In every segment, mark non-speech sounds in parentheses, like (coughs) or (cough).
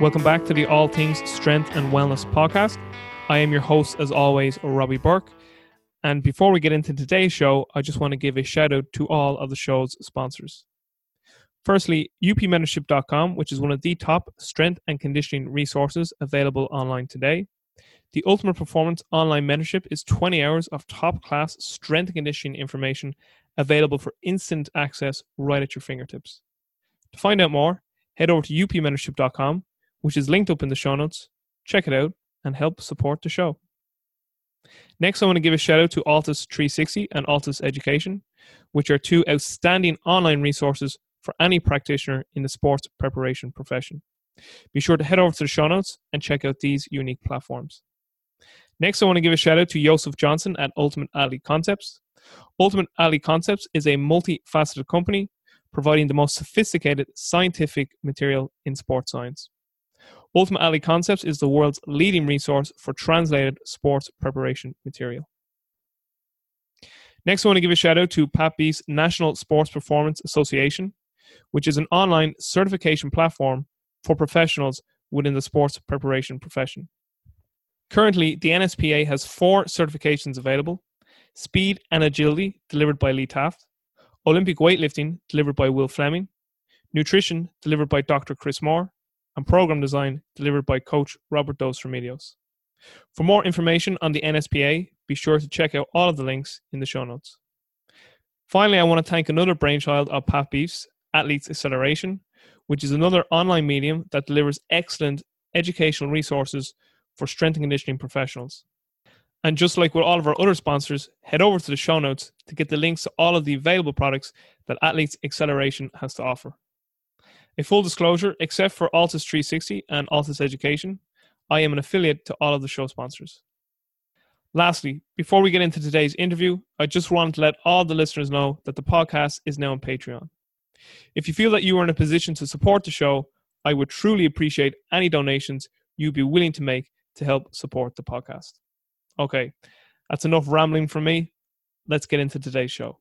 Welcome back to the All Things Strength and Wellness podcast. I am your host, as always, Robbie Burke. And before we get into today's show, I just want to give a shout out to all of the show's sponsors. Firstly, upmentorship.com, which is one of the top strength and conditioning resources available online today. The Ultimate Performance Online Mentorship is 20 hours of top class strength and conditioning information available for instant access right at your fingertips. To find out more, head over to upmentorship.com, which is linked up in the show notes. Check it out and help support the show. Next, I want to give a shout out to Altus 360 and Altus Education, which are two outstanding online resources for any practitioner in the sports preparation profession. Be sure to head over to the show notes and check out these unique platforms. Next, I want to give a shout out to Joseph Johnson at Ultimate Athlete Concepts. Ultimate Athlete Concepts is a multifaceted company providing the most sophisticated scientific material in sports science. Ultimate Athlete Concepts is the world's leading resource for translated sports preparation material. Next, I want to give a shout out to Beith's National Sports Performance Association, which is an online certification platform for professionals within the sports preparation profession. Currently, the NSPA has four certifications available Speed and Agility, delivered by Lee Taft, Olympic Weightlifting, delivered by Will Fleming, Nutrition, delivered by Dr. Chris Moore, and Program Design, delivered by Coach Robert Dos Remedios. For more information on the NSPA, be sure to check out all of the links in the show notes. Finally, I want to thank another brainchild of Pat Beith's, Athletes Acceleration, which is another online medium that delivers excellent educational resources for strength and conditioning professionals. And just like with all of our other sponsors, head over to the show notes to get the links to all of the available products that Athletes Acceleration has to offer. A full disclosure, except for Altus 360 and Altus Education, I am an affiliate to all of the show sponsors. Lastly, before we get into today's interview, I just want to let all the listeners know that the podcast is now on Patreon. If you feel that you are in a position to support the show, I would truly appreciate any donations you'd be willing to make to help support the podcast. Okay, that's enough rambling from me. Let's get into today's show.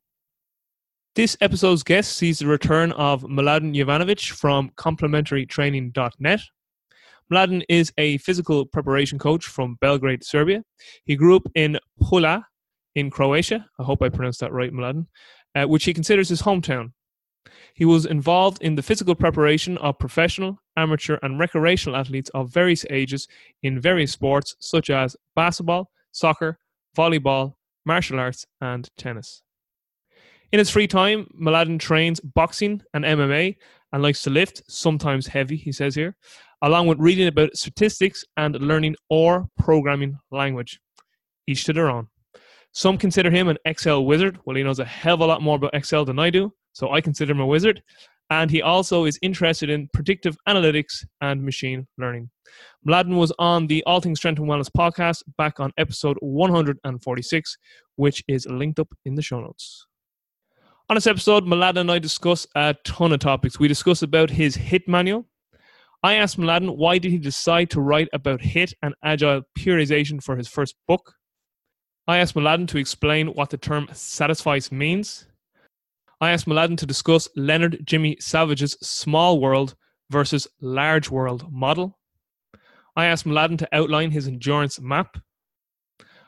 This episode's guest sees the return of Mladen Jovanovic from complementarytraining.net. Mladen is a physical preparation coach from Belgrade, Serbia. He grew up in Pula in Croatia. I hope I pronounced that right, Mladen, uh, which he considers his hometown. He was involved in the physical preparation of professional, amateur, and recreational athletes of various ages in various sports such as basketball, soccer, volleyball, martial arts, and tennis. In his free time, Mladen trains boxing and MMA and likes to lift, sometimes heavy, he says here, along with reading about statistics and learning R programming language. Each to their own. Some consider him an Excel wizard. Well, he knows a hell of a lot more about Excel than I do, so I consider him a wizard. And he also is interested in predictive analytics and machine learning. Mladen was on the All Things Strength and Wellness podcast back on episode 146, which is linked up in the show notes. On this episode, Mladen and I discuss a ton of topics. We discuss about his HIT manual. I asked Mladen why did he decide to write about HIT and agile periodization for his first book. I asked Mladen to explain what the term satisficing means. I asked Mladen to discuss Leonard Jimmy Savage's small world versus large world model. I asked Mladen to outline his endurance map.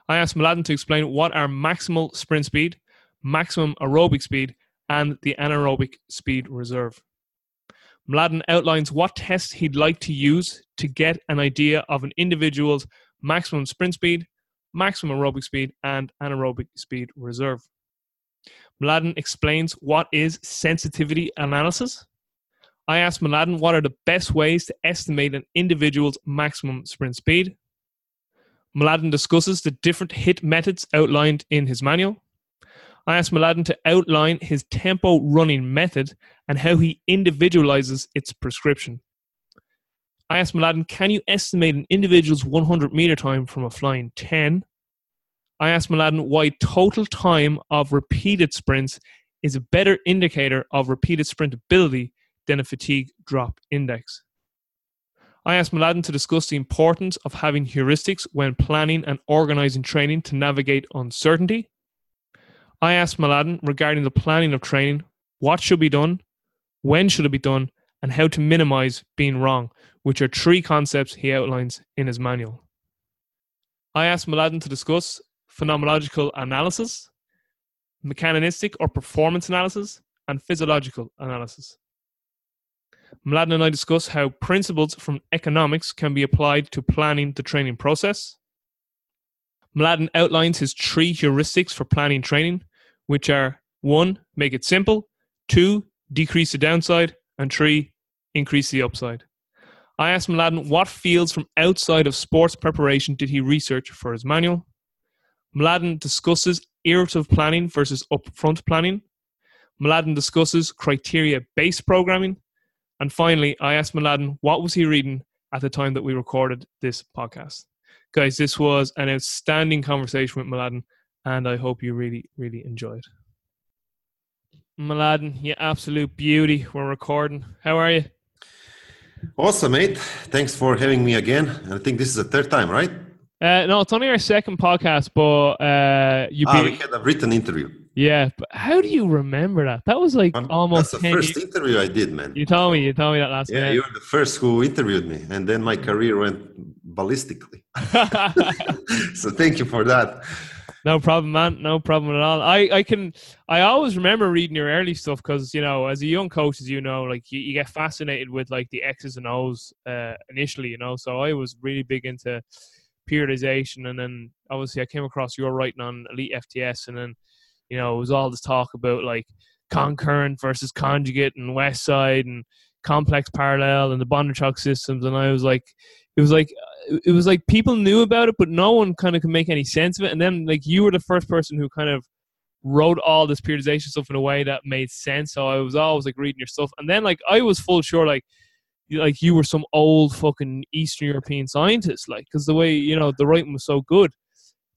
I asked Mladen to explain what are maximal sprint speed, maximum aerobic speed, and the anaerobic speed reserve. Mladen outlines what tests he'd like to use to get an idea of an individual's maximum sprint speed, maximum aerobic speed, and anaerobic speed reserve. Mladen explains what is sensitivity analysis. I asked Mladen what are the best ways to estimate an individual's maximum sprint speed. Mladen discusses the different HIT methods outlined in his manual. I asked Mladen to outline his tempo running method and how he individualizes its prescription. I asked Mladen, can you estimate an individual's 100 meter time from a flying 10? I asked Mladen why total time of repeated sprints is a better indicator of repeated sprint ability than a fatigue drop index. I asked Mladen to discuss the importance of having heuristics when planning and organizing training to navigate uncertainty. I asked Mladen regarding the planning of training what should be done, when should it be done, and how to minimize being wrong, which are three concepts he outlines in his manual. I asked Mladen to discuss phenomenological analysis, mechanistic or performance analysis, and physiological analysis. Mladen and I discuss how principles from economics can be applied to planning the training process. Mladen outlines his three heuristics for planning training, which are one, make it simple, two, decrease the downside, and three, increase the upside. I asked Mladen what fields from outside of sports preparation did he research for his manual. Mladen discusses iterative planning versus upfront planning. Mladen discusses criteria based programming. And finally, I asked Mladen what was he reading at the time that we recorded this podcast. Guys, this was an outstanding conversation with Mladen, and I hope you really, really enjoyed. Mladen, you absolute beauty. We're recording. How are you? Awesome, mate. Thanks for having me again. I think this is the third time, right? Uh, no, it's only our second podcast, but uh, you. Ah, be- we had a written interview. Yeah, but how do you remember that? That was like um, almost. That's the first years. interview I did, man. You told me. You told me that last. Time. Yeah, you were the first who interviewed me, and then my career went ballistically. (laughs) (laughs) so thank you for that. No problem, man. No problem at all. I, I can. I always remember reading your early stuff because you know, as a young coach, as you know, like you, you get fascinated with like the X's and O's uh, initially, you know. So I was really big into periodization, and then obviously I came across your writing on Elite FTS, and then you know it was all this talk about like concurrent versus conjugate and West Side and complex parallel and the Bondarchuk systems, and I was like, it was like it was like people knew about it, but no one kind of could make any sense of it. And then like you were the first person who kind of wrote all this periodization stuff in a way that made sense. So I was always like reading your stuff, and then like I was full sure like like you were some old fucking Eastern European scientist, like because the way you know the writing was so good.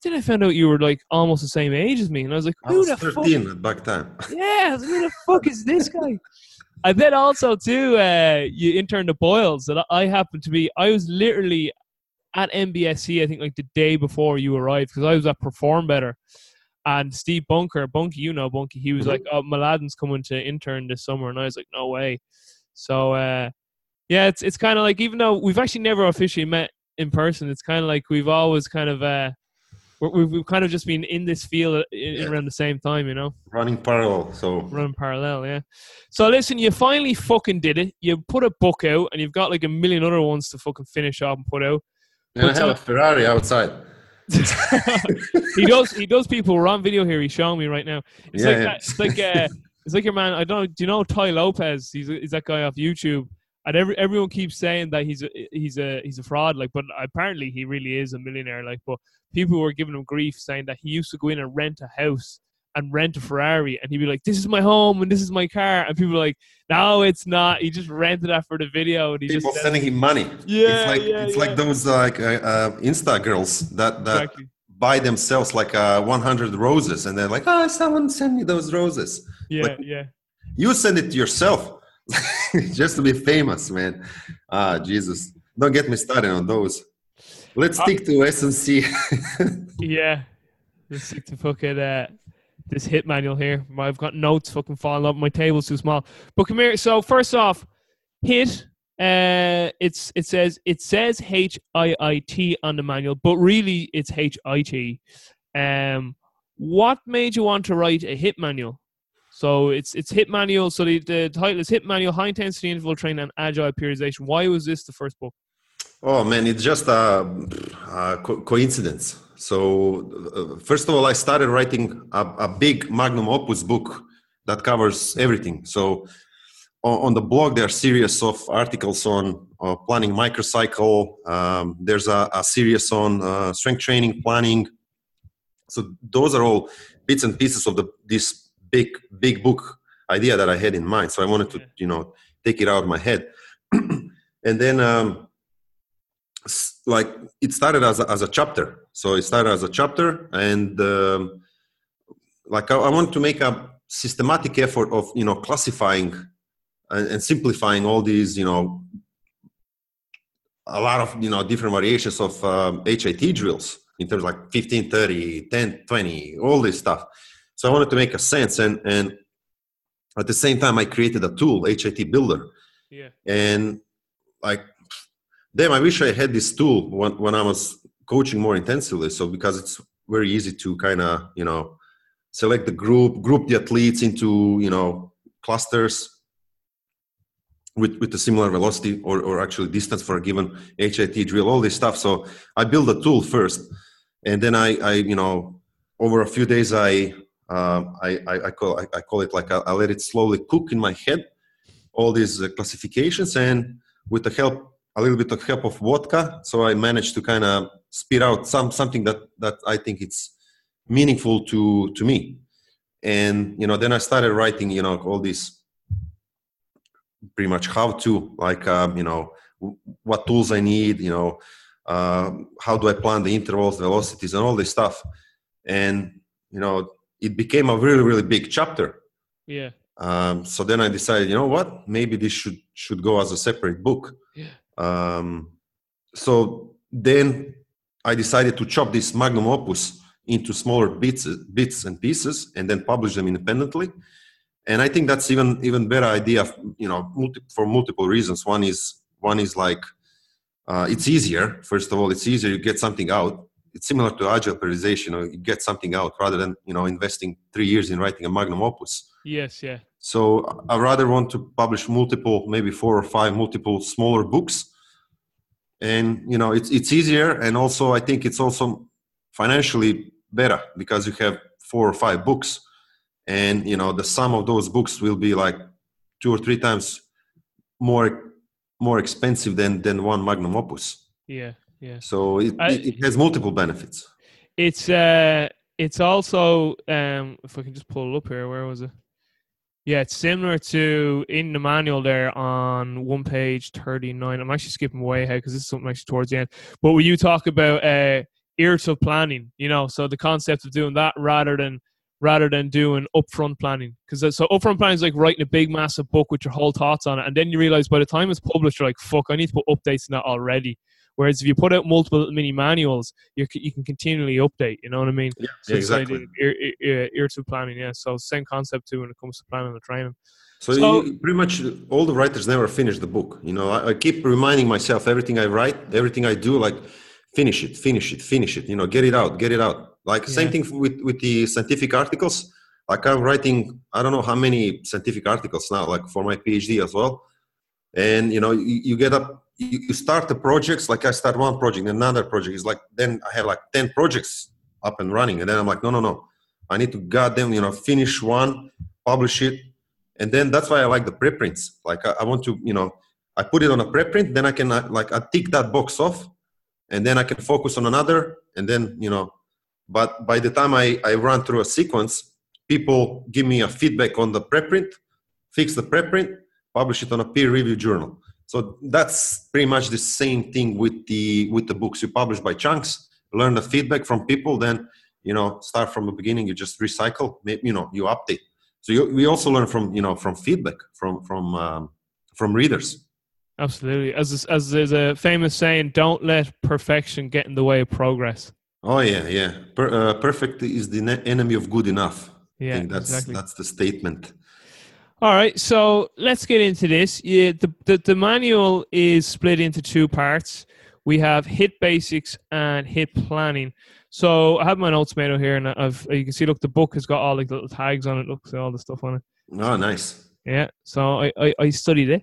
Then I found out you were like almost the same age as me, and I was like, "Who was the 13 fuck? back then?" (laughs) Yeah, like, who the fuck is this guy? And then also too, uh, you interned at Boyles, and I happened to be. I was literally at MBSC, I think like the day before you arrived, because I was at Perform Better. And Steve Bunker, Bunky, you know Bunky, he was mm-hmm. like, "Oh, Mladen's coming to intern this summer," and I was like, "No way." So, uh, yeah, it's it's kind of like even though we've actually never officially met in person, it's kind of like we've always kind of uh, we've we've kind of just been in this field in, yeah. around the same time, you know, running parallel. So running parallel, yeah. So listen, you finally fucking did it. You put a book out, and you've got like a million other ones to fucking finish up and put out. And I have a Ferrari outside. (laughs) he does. He does. People, we're on video here. He's showing me right now. It's yeah, like yeah. That, it's like uh, it's like your man. I don't. Do you know Tai Lopez? He's he's that guy off YouTube. And every, everyone keeps saying that he's a, he's a he's a fraud. Like, but apparently he really is a millionaire. Like, but people were giving him grief saying that he used to go in and rent a house and rent a Ferrari, and he'd be like, "This is my home and this is my car," and people like, "No, it's not. He just rented that for the video." And he people just sending him money. Yeah, it's like yeah, it's yeah. like those like uh, uh, Insta girls that that exactly. buy themselves like uh, 100 roses, and they're like, "Oh, someone send me those roses." Yeah, like, yeah. You send it to yourself (laughs) just to be famous, man. Ah, Jesus! Don't get me started on those. Let's uh, stick to S and C. (laughs) yeah, let's stick to fucking. Uh, this hit manual here. I've got notes fucking falling up. My table's too small. But come here. So first off, hit. Uh, it's it says it says H I I T on the manual, but really it's H I T. Um, what made you want to write a hit manual? So it's it's hit manual. So the, the title is hit manual, high intensity interval training, and agile periodization. Why was this the first book? Oh man, it's just a, a co- coincidence. So, uh, first of all, I started writing a, a, big magnum opus book that covers everything. So, on, on the blog, there are series of articles on uh, planning microcycle. Um, there's a, a, series on uh, strength training planning. So, those are all bits and pieces of the this big big book idea that I had in mind. So, I wanted to you know take it out of my head, (clears throat) and then. Um, like it started as a, as a chapter. So it started as a chapter and um, like I, I, want to make a systematic effort of you know classifying and, and, simplifying all these you know a lot of you know different variations of um, HIT drills in terms of like 15 30 10 20 all this stuff. So i wanted to make a sense and and at the same time i created a tool hit builder. Yeah. And like damn, I wish I had this tool when, when I was coaching more intensively. So because it's very easy to kind of, you know, select the group, group the athletes into, you know, clusters with, with a similar velocity or, or actually distance for a given HIT drill, all this stuff. So I build a tool first. And then I, I you know, over a few days, I, uh, I, I, I, call, I, I call it like I, I let it slowly cook in my head, all these uh, classifications. And with the help a little bit of help of vodka so i managed to kind of spit out some something that that i think it's meaningful to to me. And you know then i started writing you know all these pretty much how to like um, you know what tools i need you know uh, how do i plan the intervals velocities and all this stuff. And you know it became a really really big chapter. Yeah. Um, so then i decided you know what? Maybe this should should go as a separate book um, so then I decided to chop this magnum opus into smaller bits, bits and pieces, and then publish them independently. And I think that's even even better idea, you know, multi, for multiple reasons. One is one is like uh, it's easier. First of all, it's easier. You get something out. It's similar to agile periodization. You, know, you get something out rather than you know investing three years in writing a magnum opus. Yes, yeah. So I rather want to publish multiple, maybe four or five multiple smaller books, and you know it's it's easier, and also I think it's also financially better because you have four or five books, and you know the sum of those books will be like two or three times more more expensive than than one magnum opus. Yeah, yeah. So it, I, it has multiple benefits. It's uh, it's also um, if I can just pull it up here, where was it? Yeah, it's similar to in the manual there on one page 39. I'm actually skipping way ahead because this is something actually towards the end. But when you talk about uh, iterative planning, you know, so the concept of doing that rather than rather than doing upfront planning. Because so upfront planning is like writing a big massive book with your whole thoughts on it, and then you realize by the time it's published, you're like, "Fuck, I need to put updates in that already." Whereas if you put out multiple mini manuals, you you can continually update. You know what I mean? Yeah, so exactly. Ear, to planning, yeah. So same concept too when it comes to planning and training. So, so you, pretty much all the writers never finish the book. You know, I, I keep reminding myself everything I write, everything I do, like finish it, finish it, finish it. You know, get it out, get it out. Like yeah. same thing with with the scientific articles. Like I'm writing, I don't know how many scientific articles now, like for my PhD as well. And you know, you, you get up you start the projects like i start one project another project. Is like then i have like 10 projects up and running and then i'm like no no no. I need to goddamn you know finish one publish it. And then that's why i like the preprints. Like I, I, want to you know i put it on a preprint then i can uh, like i tick that box off and then i can focus on another and then you know. But by the time i i run through a sequence people give me a feedback on the preprint fix the preprint publish it on a peer review journal so that's pretty much the same thing with the with the books you publish by chunks. Learn the feedback from people, then you know start from the beginning. You just recycle, you know, you update. So you, we also learn from you know from feedback from from um, from readers. Absolutely, as as there's a famous saying, "Don't let perfection get in the way of progress." Oh yeah, yeah. Per, uh, perfect is the enemy of good enough. Yeah, that's exactly. that's the statement. All right, so let's get into this. Yeah, the, the, the manual is split into two parts. We have HIT basics and HIT planning. So I have my notes made out here, and I've you can see. Look, the book has got all like little tags on it. Look, all the stuff on it. Oh, nice. Yeah, so I I, I studied it.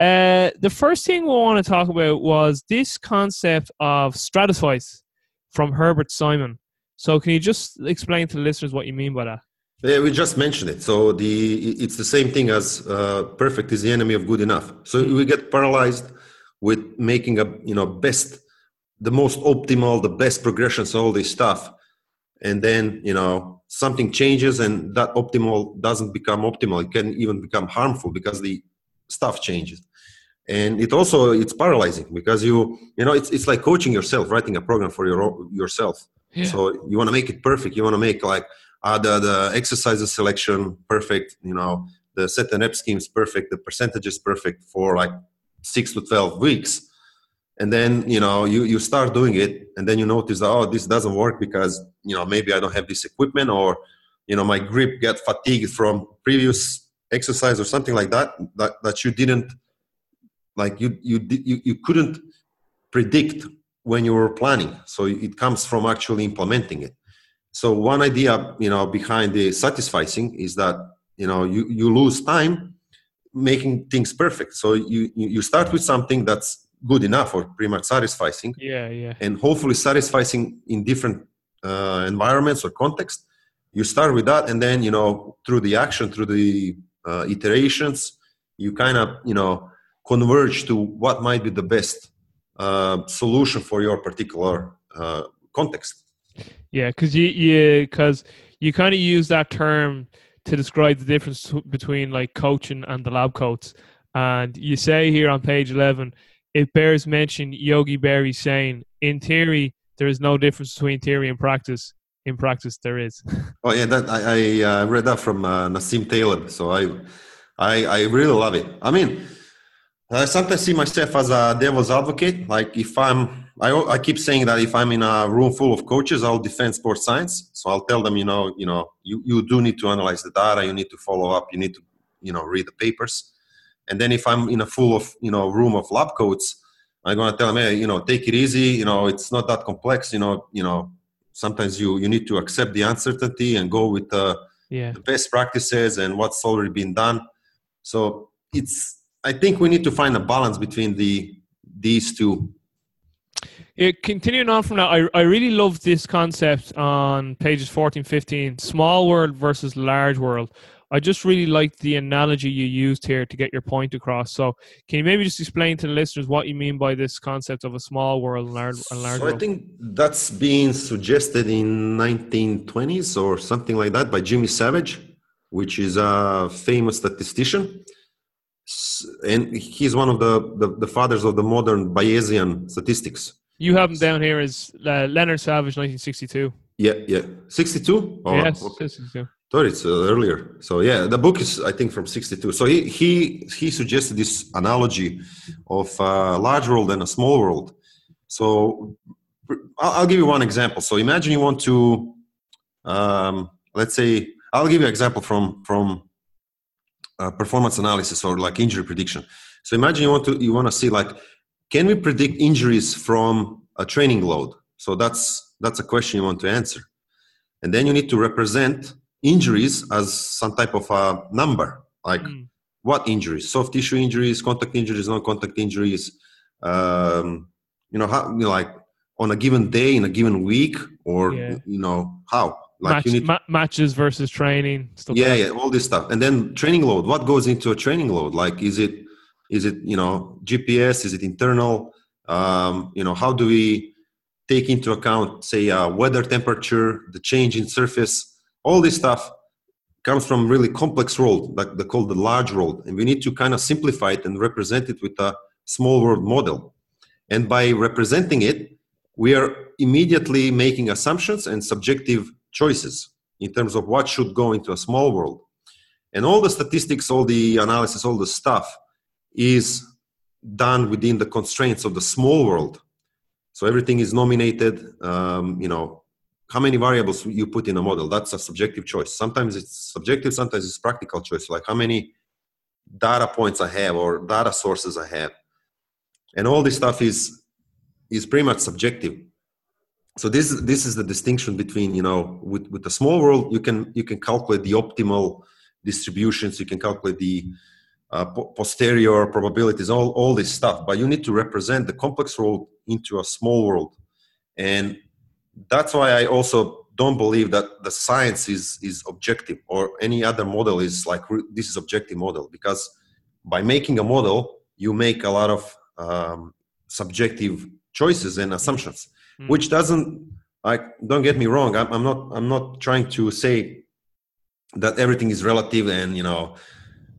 Uh, the first thing we want to talk about was this concept of Satisficing from Herbert Simon. So can you just explain to the listeners what you mean by that? Yeah, we just mentioned it. So the it's the same thing as uh, perfect is the enemy of good enough. So we get paralyzed with making a you know best, the most optimal, the best progressions, all this stuff, and then you know something changes and that optimal doesn't become optimal. It can even become harmful because the stuff changes, and it also it's paralyzing because you you know it's it's like coaching yourself, writing a program for your yourself. Yeah. So you want to make it perfect. You want to make like uh, the the exercises selection perfect you know the set and rep schemes perfect the percentages perfect for like six to 12 weeks. And then you know you you start doing it and then you notice that oh this doesn't work because you know maybe i don't have this equipment or you know my grip get fatigued from previous exercise or something like that that that you didn't like you you you, you couldn't predict when you were planning. So it comes from actually implementing it so one idea you know behind the satisficing is that you know you, you lose time making things perfect. So you you start with something that's good enough or pretty much satisfying yeah yeah. And hopefully satisfying in different uh, environments or context. You start with that and then you know through the action through the uh, iterations you kind of you know converge to what might be the best uh, solution for your particular uh, context yeah because you you because you kind of use that term to describe the difference between like coaching and the lab coats. And you say here on page 11 it bears mention yogi berra saying in theory there is no difference between theory and practice. In practice there is. (laughs) Oh yeah that i, I uh, read that from uh, nassim so I, I i really love it. I mean i sometimes see myself as a devil's advocate like if i'm I, I keep saying that if i'm in a room full of coaches i'll defend sports science. So i'll tell them you know you know you, you do need to analyze the data. You need to follow up. You need to you know read the papers. And then if i'm in a full of you know room of lab coats i'm going to tell them hey you know take it easy. You know it's not that complex. You know you know sometimes you you need to accept the uncertainty and go with uh, yeah. the best practices and what's already been done. So it's i think we need to find a balance between the these two yeah, continuing on from that, I, I really love this concept on pages 14, 15, small world versus large world. I just really like the analogy you used here to get your point across. So, can you maybe just explain to the listeners what you mean by this concept of a small world and large, and large so world? I think that's being suggested in 1920s or something like that by Jimmy Savage, which is a famous statistician. And he's one of the, the, the fathers of the modern Bayesian statistics. You have him down here as uh, Leonard Savage, 1962. Yeah, yeah. 62? Oh, yes, okay. 62 thought it's uh, earlier. So yeah, the book is I think from '62. So he he he suggested this analogy of a large world and a small world. So I'll, I'll give you one example. So imagine you want to, um, let's say, I'll give you an example from from uh, performance analysis or like injury prediction. So imagine you want to you want to see like, can we predict injuries from a training load? So that's that's a question you want to answer, and then you need to represent injuries as some type of a number like mm. what injuries soft tissue injuries contact injuries non-contact injuries um, you know how you know, like on a given day in a given week or yeah. you know how like Match, you need ma- matches versus training stuff yeah like yeah all this stuff and then training load what goes into a training load like is it is it you know gps is it internal? Um, you know how do we take into account say uh, weather temperature the change in surface? All this stuff comes from really complex world like they call the large world and we need to kind of simplify it and represent it with a small world model. And by representing it we are immediately making assumptions and subjective choices in terms of what should go into a small world. And all the statistics all the analysis all the stuff is done within the constraints of the small world. So everything is nominated um, you know how many variables you put in a model? That's a subjective choice. Sometimes it's subjective sometimes it's practical choice like how many data points i have or data sources i have. And all this stuff is is pretty much subjective. So this this is the distinction between you know with with the small world you can you can calculate the optimal distributions you can calculate the uh, posterior probabilities all all this stuff but you need to represent the complex world into a small world and that's why I also don't believe that the science is is objective or any other model is like this is objective model because by making a model you make a lot of um, subjective choices and assumptions mm. which doesn't like don't get me wrong I'm, I'm not i'm not trying to say that everything is relative and you know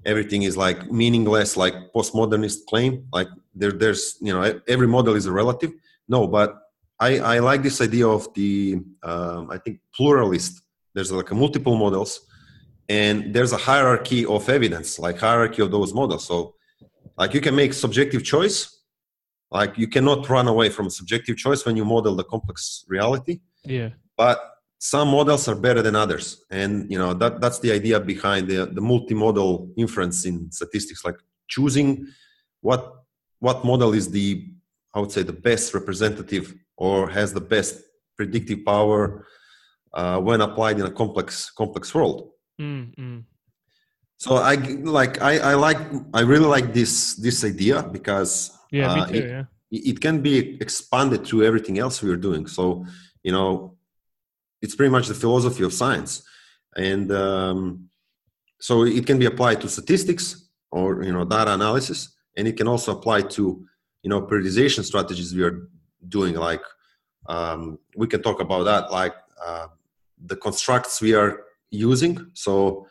everything is like meaningless like postmodernist claim like there there's you know every model is a relative no but I, I like this idea of the um, I think pluralist. There's like a multiple models, and there's a hierarchy of evidence, like hierarchy of those models. So, like you can make subjective choice, like you cannot run away from subjective choice when you model the complex reality. Yeah. But some models are better than others, and you know that that's the idea behind the the multimodel inference in statistics, like choosing what what model is the I would say, the best representative or has the best predictive power uh, when applied in a complex complex world. Mm-hmm. So I like I, I like I really like this this idea because yeah, uh, too, it, yeah. it can be expanded to everything else we are doing. So you know, it's pretty much the philosophy of science, and um, so it can be applied to statistics or you know data analysis, and it can also apply to you know periodization strategies we are doing. Like um, we can talk about that, like uh, the constructs we are using. So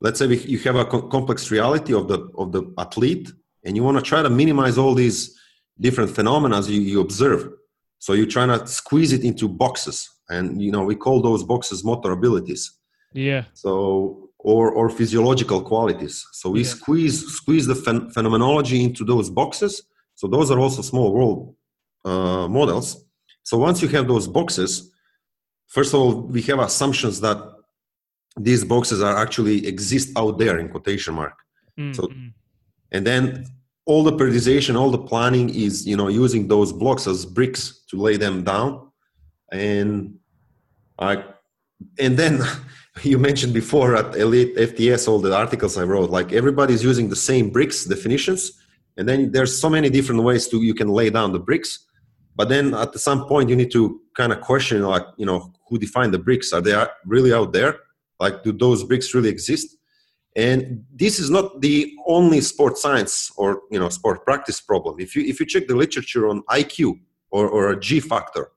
let's say we, you have a co- complex reality of the of the athlete and you want to try to minimize all these different phenomena you, you observe so you're trying to squeeze it into boxes and you know we call those boxes motor abilities. Yeah. So or or physiological qualities. So we Yeah. squeeze squeeze the phen- phenomenology into those boxes. So those are also small world uh, models. So once you have those boxes first of all we have assumptions that these boxes are actually exist out there in quotation mark. So- Mm-hmm. and then all the periodization all the planning is you know using those blocks as bricks to lay them down and i and then (laughs) you mentioned before at elite fts all the articles i wrote like everybody's using the same bricks definitions. And then there's so many different ways to you can lay down the bricks. But then at some point you need to kind of question like you know who defined the bricks. Are they really out there? Like do those bricks really exist? And this is not the only sport science or you know sport practice problem. If you if you check the literature on iq or, or a g factor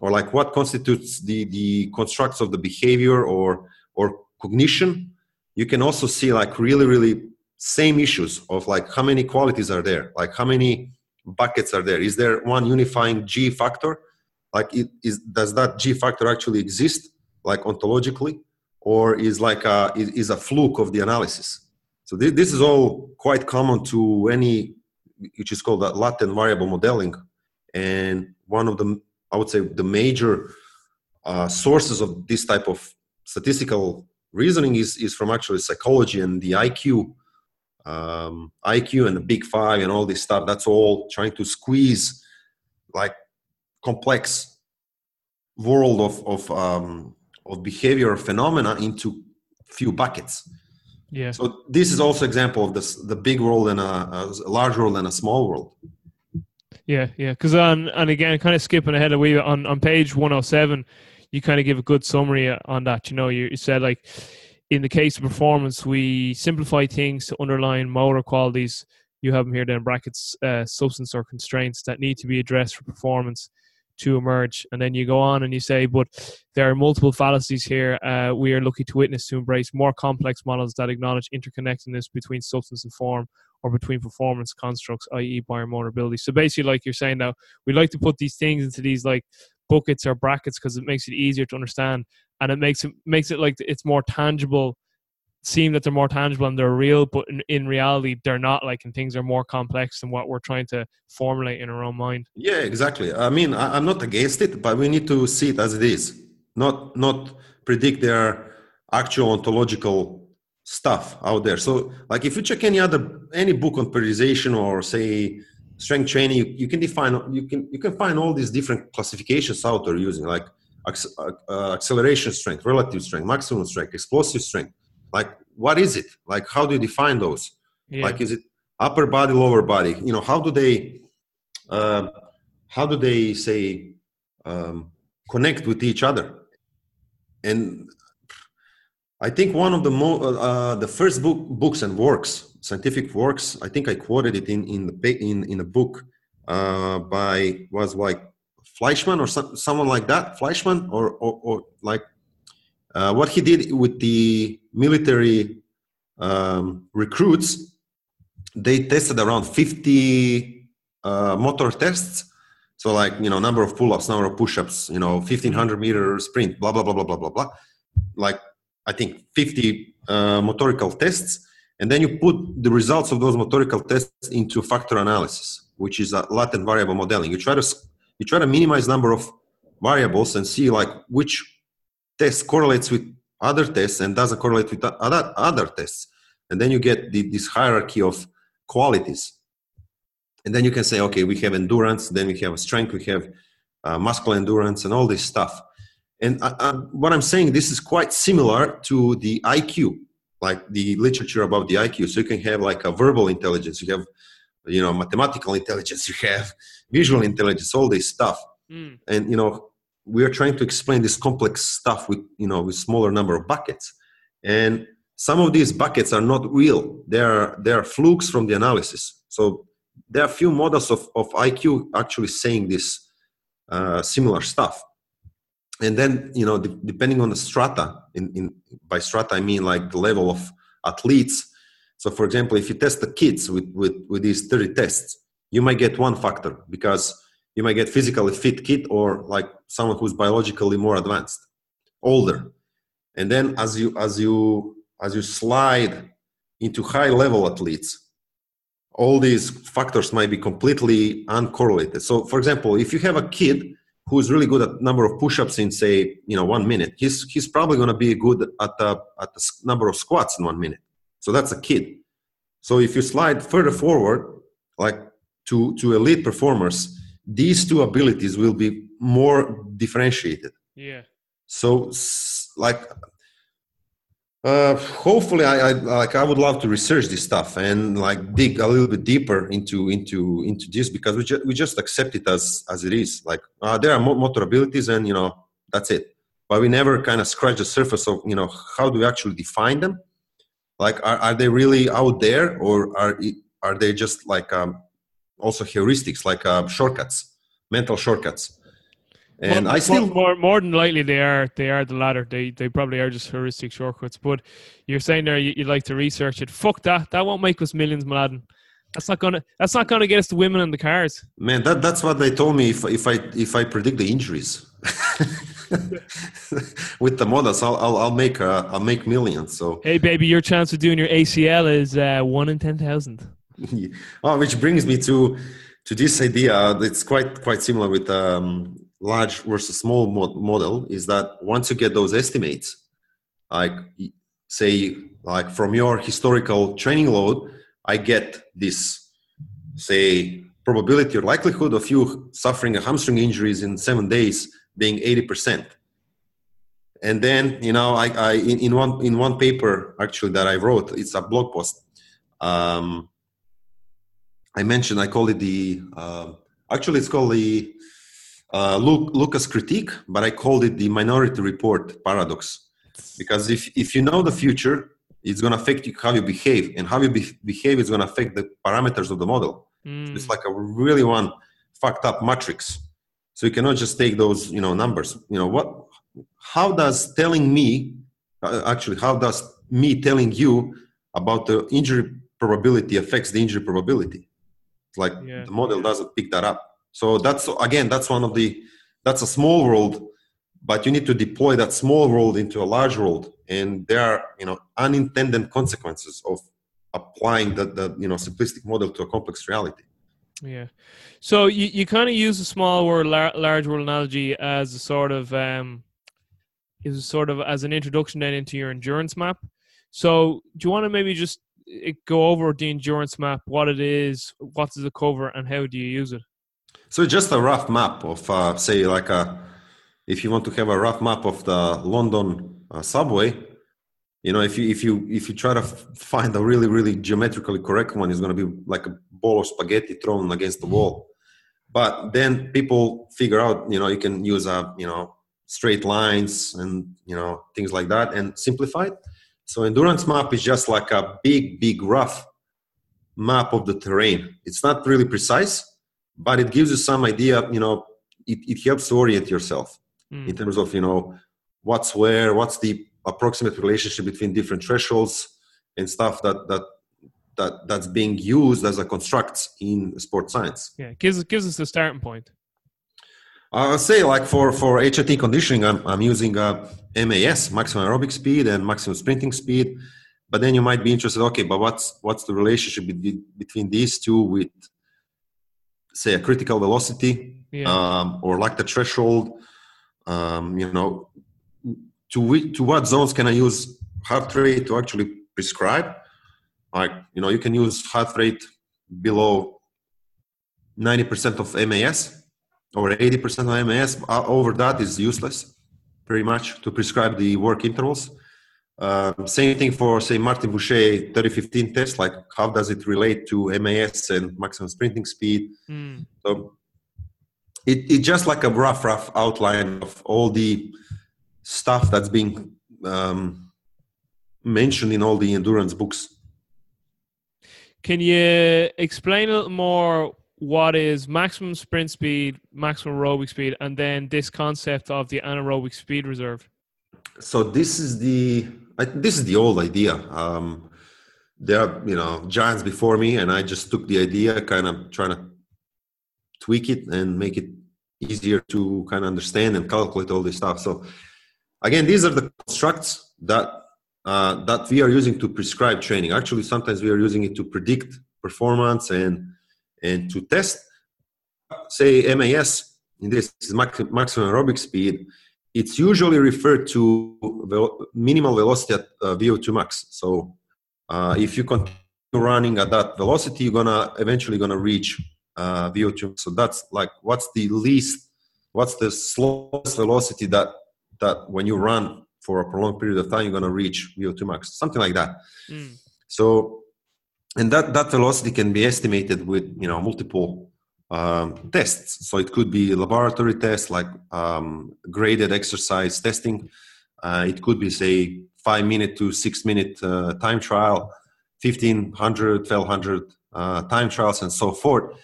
or like what constitutes the the constructs of the behavior or or cognition you can also see like really really same issues of like how many qualities are there like how many buckets are there. Is there one unifying g factor? Like it is does that g factor actually exist like ontologically or is like a is, a fluke of the analysis? So thi- this is all quite common to any which is called latent variable modeling and one of the i would say the major uh, sources of this type of statistical reasoning is is from actually psychology and the iq um, iq and the big five and all this stuff. That's all trying to squeeze like complex world of of um, of behavior phenomena into few buckets. Yeah. So this is also example of this the big world and a, a large world and a small world Yeah, yeah. Because on and again, kind of skipping ahead a wee bit on on page one hundred seven, you kind of give a good summary on that. You know, you, you said like in the case of performance, we simplify things to underline motor qualities. You have them here, then brackets, uh, substance or constraints that need to be addressed for performance to emerge. And then you go on and you say, but there are multiple fallacies here. Uh, we are lucky to witness to embrace more complex models that acknowledge interconnectedness between substance and form or between performance constructs, i.e., biomotor ability. So basically, like you're saying now, we like to put these things into these like buckets or brackets because it makes it easier to understand, and it makes it makes it like it's more tangible. Seem that they're more tangible and they're real, but in, in reality, they're not. Like, and things are more complex than what we're trying to formulate in our own mind. yeah exactly i mean I, i'm not against it but we need to see it as it is not not predict their actual ontological stuff out there. So like if you check any other any book on periodization or say strength training you, you can define you can you can find all these different classifications out there using like uh, acceleration strength relative strength maximum strength explosive strength. Like what is it? Like how do you define those? Yeah. like is it upper body lower body? You know how do they um, how do they say um, connect with each other? And i think one of the mo- uh, the first book books and works scientific works i think i quoted it in in the in, in a book uh, by was like fleishman or some, someone like that fleishman or or, or like uh, what he did with the military um, recruits they tested around 50 uh, motor tests. So like you know number of pull-ups number of push-ups you know 1500 meter sprint blah blah blah blah blah blah blah. Like i think 50 uh, motorical tests and then you put the results of those motorical tests into factor analysis which is a latent variable modeling. You try to you try to minimize number of variables and see like which test correlates with other tests and doesn't correlate with other other tests. And then you get the, this hierarchy of qualities. And then you can say okay we have endurance then we have strength we have uh, muscle endurance and all this stuff and uh, uh, what i'm saying this is quite similar to the iq like the literature about the iq so you can have like a verbal intelligence you have you know mathematical intelligence (laughs) you have visual intelligence all this stuff. Mm. and you know we are trying to explain this complex stuff with you know with smaller number of buckets. And some of these buckets are not real. They are they are flukes from the analysis. So there are a few models of, of iq actually saying this uh, similar stuff and then you know de- depending on the strata in, in by strata i mean like the level of athletes. So for example if you test the kids with with, with these 30 tests you might get one factor because you might get physically fit kid or like someone who's biologically more advanced older. And then as you as you as you slide into high level athletes all these factors might be completely uncorrelated. So for example if you have a kid who's really good at number of push-ups in say you know one minute he's he's probably going to be good at the at the number of squats in one minute. So that's a kid. So if you slide further forward like to to elite performers these two abilities will be more differentiated. Yeah. So like uh, hopefully I, I, like i would love to research this stuff and like dig a little bit deeper into into into this because we, ju- we just accept it as as it is. Like uh, there are motor abilities and you know that's it. But we never kind of scratch the surface of you know how do we actually define them? Like are, are they really out there or are are they just like um, also heuristics like uh, shortcuts mental shortcuts and more, I still more, more than likely they are they are the latter. They they probably are just heuristic shortcuts. But you're saying there you, would like to research it. Fuck that. That won't make us millions, Mladen. That's not gonna that's not gonna get us the women in the cars. Man, that that's what they told me if if I if I predict the injuries. (laughs) With the models, I'll, I'll, I'll make uh, I'll make millions. So hey, baby, your chance of doing your ACL is uh, one in ten thousand. (laughs) oh, which brings me to to this idea. It's quite quite similar with um, large versus small model is that once you get those estimates, like say, like from your historical training load, I get this, say, probability or likelihood of you suffering a hamstring injuries in seven days being 80%. And then, you know, I, I in, in one in one paper actually that I wrote, it's a blog post. Um, I mentioned I call it the uh, actually it's called the uh, Lucas critique, but I called it the minority report paradox. Because if, if you know the future, it's going to affect you, how you behave, and how you be- behave is going to affect the parameters of the model. Mm. It's like a really one fucked up matrix. So you cannot just take those, you know, numbers. You know what? How does telling me, uh, actually, how does me telling you about the injury probability affects the injury probability? like yeah. the model doesn't pick that up. So that's again, that's one of the that's a small world, but you need to deploy that small world into a large world, and there are you know unintended consequences of applying that the you know simplistic model to a complex reality. Yeah. So you, you kind of use a small world, large world analogy as a sort of um, is sort of as an introduction then into your endurance map. So do you want to maybe just eh, go over the endurance map, what it is, what does it cover, and how do you use it? So it's just a rough map of, uh, say, like a, if you want to have a rough map of the London uh, subway, you know, if you if you if you try to find a really really geometrically correct one, it's going to be like a ball of spaghetti thrown against the wall. But then people figure out, you know, you can use a uh, you know straight lines and you know things like that and simplify it. So endurance map is just like a big big rough map of the terrain. It's not really precise, but it gives you some idea you know it, it helps to orient yourself mm. in terms of you know what's where what's the approximate relationship between different thresholds and stuff that that that that's being used as a construct in sport science yeah gives gives us a starting point I'll say like for for HIIT conditioning, I'm I'm using uh, MAS, maximum aerobic speed, and maximum sprinting speed. But then you might be interested, okay, but what's what's the relationship between these two with say a critical velocity yeah. um, or like the threshold um, you know to to what zones can i use heart rate to actually prescribe like you know you can use heart rate below 90% of MAS or 80% of MAS. Uh, over that is useless, pretty much, to prescribe the work intervals. Um, same thing for, say, Martin Buchheit 3015 test, like how does it relate to MAS and maximum sprinting speed? Mm. So it, it's just like a rough, rough outline of all the stuff that's being um, mentioned in all the endurance books. Can you explain a little more what is maximum sprint speed, maximum aerobic speed, and then this concept of the anaerobic speed reserve? So this is the this is the old idea. Um, there are you know giants before me, and I just took the idea, kind of trying to tweak it and make it easier to kind of understand and calculate all this stuff. So again, these are the constructs that uh, that we are using to prescribe training. Actually, sometimes we are using it to predict performance and and to test, say MAS in this maximum aerobic speed. It's usually referred to minimal velocity at uh, VO2 max. So uh, if you continue running at that velocity, you're gonna eventually gonna reach uh, VO2. So that's like what's the least, what's the slowest velocity that that when you run for a prolonged period of time, you're gonna reach VO2 max, something like that. Mm. So, and that that velocity can be estimated with you know multiple um, tests. So it could be laboratory tests like um, graded exercise testing. Uh, it could be say five minute to six minute uh, time trial, 1500, 1200 uh, time trials, and so forth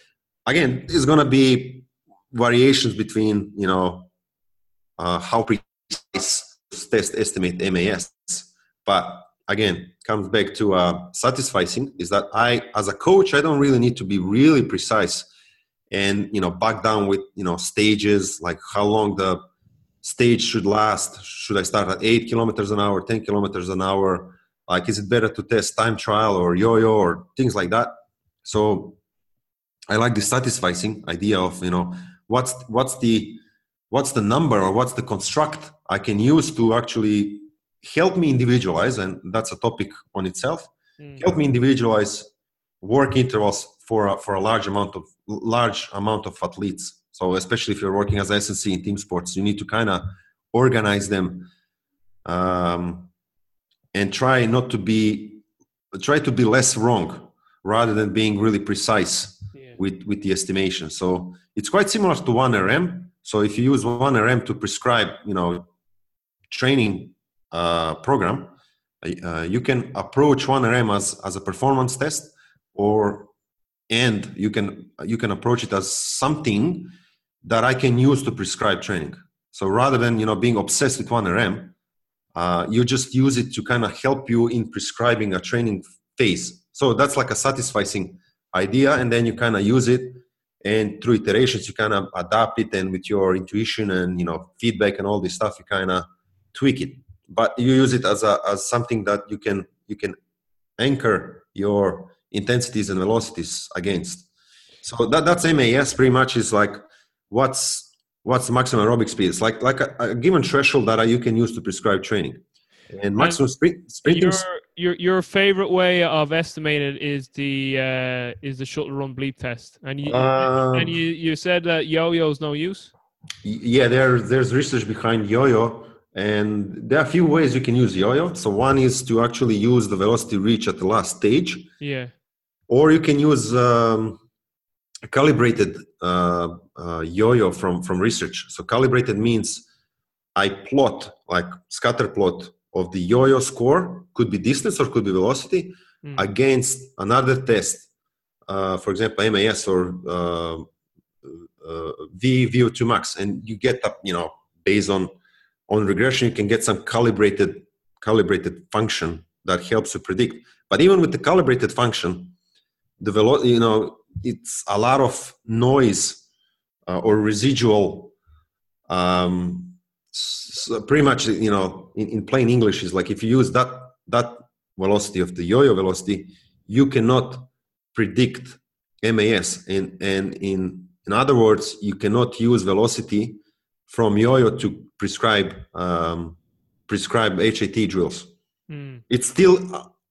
again it's going to be variations between you know uh, how precise test estimate MAS, but again comes back to uh, satisficing is that I as a coach I don't really need to be really precise and you know back down with you know stages like how long the stage should last should I start at eight kilometers an hour ten kilometers an hour like is it better to test time trial or yo-yo or things like that so I like the satisficing idea of you know what's what's the what's the number or what's the construct I can use to actually help me individualize, and that's a topic on itself. Mm. Help me individualize work intervals for a, for a large amount of large amount of athletes. So especially if you're working as SNC in team sports, you need to kind of organize them um, and try not to be try to be less wrong rather than being really precise with, with the estimation. So it's quite similar to 1RM. So if you use 1RM to prescribe, you know, training uh, program, uh, you can approach 1RM as, as a performance test or and you can you can approach it as something that I can use to prescribe training. So rather than you know being obsessed with 1RM, uh, you just use it to kind of help you in prescribing a training phase. So that's like a satisficing idea and then you kind of use it and through iterations you kind of adapt it and with your intuition and you know feedback and all this stuff you kind of tweak it but you use it as a as something that you can you can anchor your intensities and velocities against so that that's mas pretty much is like what's what's maximum aerobic speed it's like like a, a given threshold that you can use to prescribe training and maximum sprint, sprinting your your favorite way of estimating is the uh, is the shuttle run bleep test, and you um, and you you said that yo-yo is no use. Yeah, there there's research behind yo-yo, and there are a few ways you can use yo-yo. So one is to actually use the velocity reach at the last stage. Yeah. Or you can use um, a calibrated uh, uh, yo-yo from from research. So calibrated means I plot like scatter plot of the yo-yo score could be distance or could be velocity mm. against another test uh, for example mas or uh, uh, v vo2 max and you get up you know based on on regression you can get some calibrated calibrated function that helps you predict but even with the calibrated function the velocity you know it's a lot of noise uh, or residual um, so pretty much you know in, in plain english is like if you use that that velocity of the yo-yo velocity you cannot predict mas and and in in other words you cannot use velocity from yo-yo to prescribe um, prescribe hat drills mm. it's still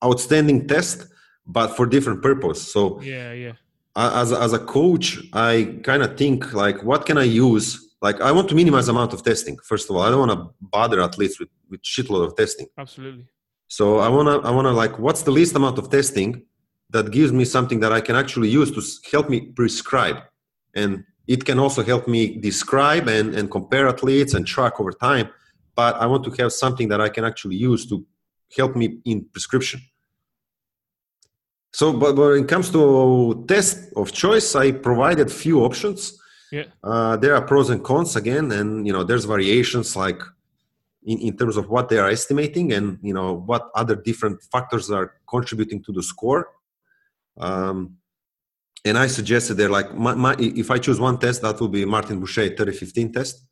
outstanding test but for different purpose so yeah yeah as a, as a coach, I kind of think like, what can I use? Like, I want to minimize amount of testing. First of all, I don't want to bother athletes with with shitload of testing. Absolutely. So I wanna I wanna like, what's the least amount of testing that gives me something that I can actually use to help me prescribe, and it can also help me describe and and compare athletes and track over time. But I want to have something that I can actually use to help me in prescription. So, but when it comes to test of choice, I provided few options. Yeah. Uh, there are pros and cons again, and you know, there's variations like in, in terms of what they are estimating, and you know, what other different factors are contributing to the score. Um, and I suggested they're like, my, my, if I choose one test, that will be Martin Buchheit 3015 test.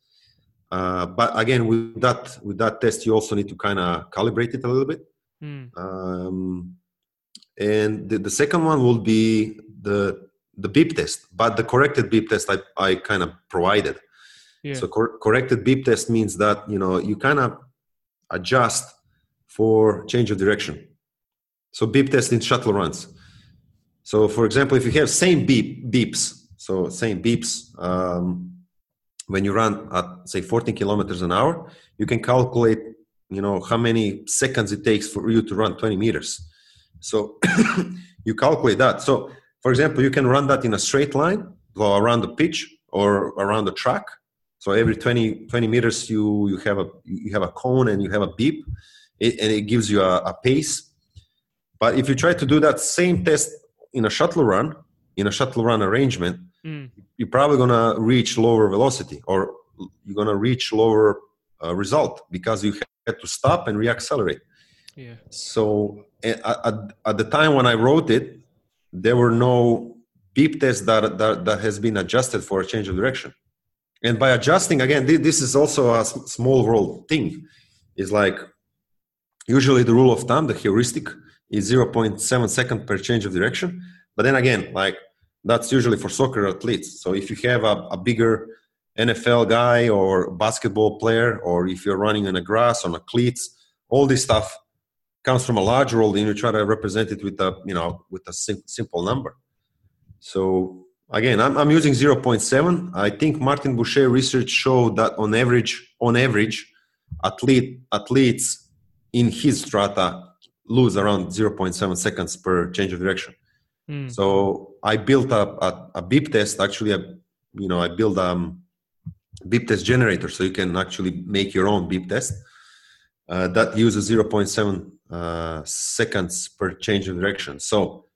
Uh, but again, with that with that test, you also need to kind of calibrate it a little bit. Mm. Um, and the, the second one will be the the beep test but the corrected beep test i, I kind of provided. Yeah. so cor- corrected beep test means that you know you kind of adjust for change of direction. So beep test in shuttle runs. So for example if you have same beep beeps so same beeps um, when you run at say 14 kilometers an hour you can calculate you know how many seconds it takes for you to run 20 meters so (coughs) you calculate that. So, for example, you can run that in a straight line go around the pitch or around the track. So every 20, 20 meters, you you have a you have a cone and you have a beep, it, and it gives you a, a pace. But if you try to do that same test in a shuttle run, in a shuttle run arrangement, Mm. you're probably gonna reach lower velocity or you're gonna reach lower uh, result because you had to stop and reaccelerate. Yeah. So at, at, the time when I wrote it, there were no beep tests that, that, that has been adjusted for a change of direction. And by adjusting, again, thi- this is also a small world thing. Is like usually the rule of thumb, the heuristic is 0.7 second per change of direction. But then again, like that's usually for soccer athletes. So if you have a, a bigger NFL guy or basketball player, or if you're running on a grass on a cleats, all this stuff comes from a large world and you try to represent it with a you know with a sim- simple number. So again I'm, I'm using 0.7 i think martin Buchheit research showed that on average on average athlete athletes in his strata lose around 0.7 seconds per change of direction. Mm. so i built a, a, a beep test actually a, you know i built a beep test generator so you can actually make your own beep test uh, that uses 0.7 uh, seconds per change of direction. So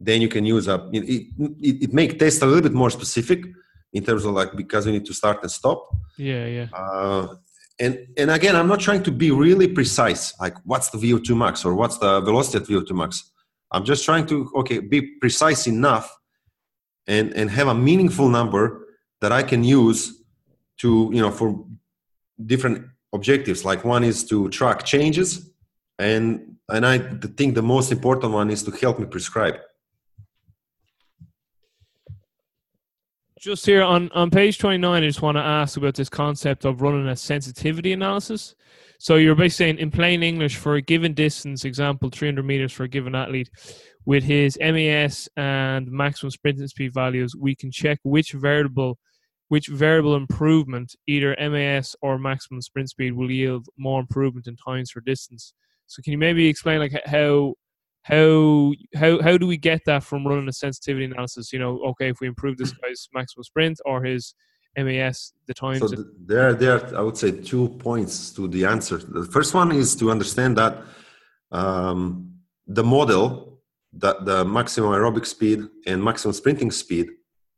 then you can use a it, it, it make test a little bit more specific in terms of like because we need to start and stop. Yeah. Yeah. Uh, and and again, I'm not trying to be really precise, like what's the VO2 max or what's the velocity at VO2 max. I'm just trying to okay be precise enough and and have a meaningful number that I can use to you know for different objectives like one is to track changes and and i think the most important one is to help me prescribe Just here on, on page 29, I just want to ask about this concept of running a sensitivity analysis. So you're basically saying, in plain English, for a given distance, example 300 meters for a given athlete, with his MAS and maximum sprinting speed values, we can check which variable, which variable improvement, either MAS or maximum sprint speed, will yield more improvement in times for distance. So can you maybe explain like how how how how do we get that from running a sensitivity analysis? You know, okay, if we improve this guy's maximum sprint or his MAS, the times. so th- there there are, i would say two points to the answer the first one is to understand that um, the model that the maximum aerobic speed and maximum sprinting speed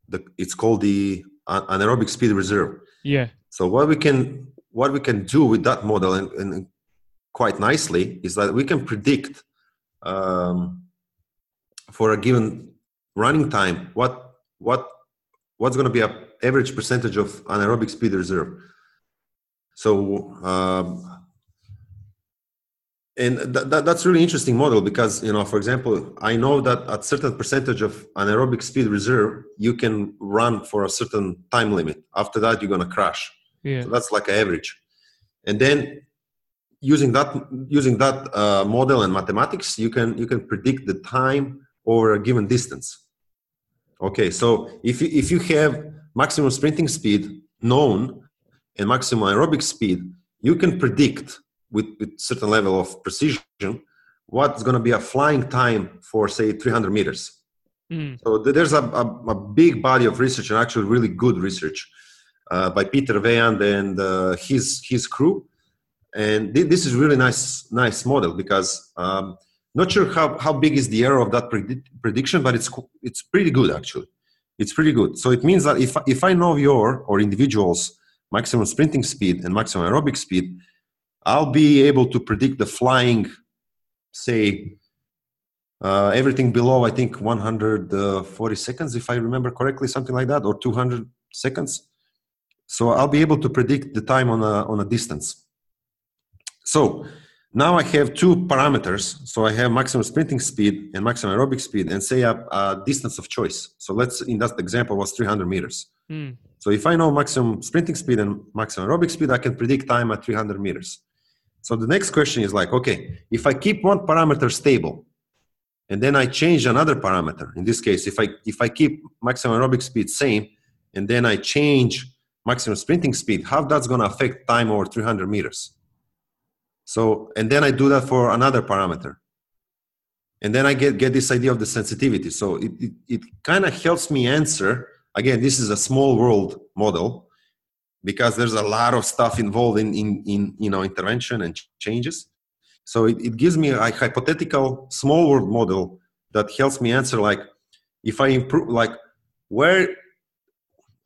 the, it's called the uh, anaerobic speed reserve yeah, So what we can what we can do with that model and, and quite nicely is that we can predict um, for a given running time what what what's going to be a average percentage of anaerobic speed reserve. So um, and th- that, that's really interesting model because you know for example i know that at certain percentage of anaerobic speed reserve you can run for a certain time limit. After that you're going to crash. Yeah, so that's like an average. And then using that using that uh, model and mathematics you can you can predict the time over a given distance Okay, so if you, if you have maximum sprinting speed known and maximum aerobic speed, you can predict with, with certain level of precision what's going to be a flying time for say 300 meters. Mm. So there's a, a, a, big body of research and actually really good research uh, by Peter Weyand and uh, his his crew. And th- this is really nice nice model because um, not sure how, how big is the error of that predict- prediction, but it's it's pretty good actually. It's pretty good. So it means that if if I know your or individuals maximum sprinting speed and maximum aerobic speed, I'll be able to predict the flying, say, uh, everything below, I think 140 seconds, if I remember correctly, something like that, or 200 seconds. So I'll be able to predict the time on a, on a distance. So now I have two parameters. So I have maximum sprinting speed and maximum aerobic speed, and say a, a distance of choice. So let's, in that example, was 300 meters. Mm. So if I know maximum sprinting speed and maximum aerobic speed, I can predict time at 300 meters. So the next question is like, okay, if I keep one parameter stable, and then I change another parameter. In this case, if I if I keep maximum aerobic speed same, and then I change maximum sprinting speed, how that's going to affect time over 300 meters? So, and then I do that for another parameter, and then I get get this idea of the sensitivity. So it it, it kind of helps me answer. Again, this is a small world model, because there's a lot of stuff involved in, in, in you know intervention and changes so it, it gives me a hypothetical small world model that helps me answer like if i improve like where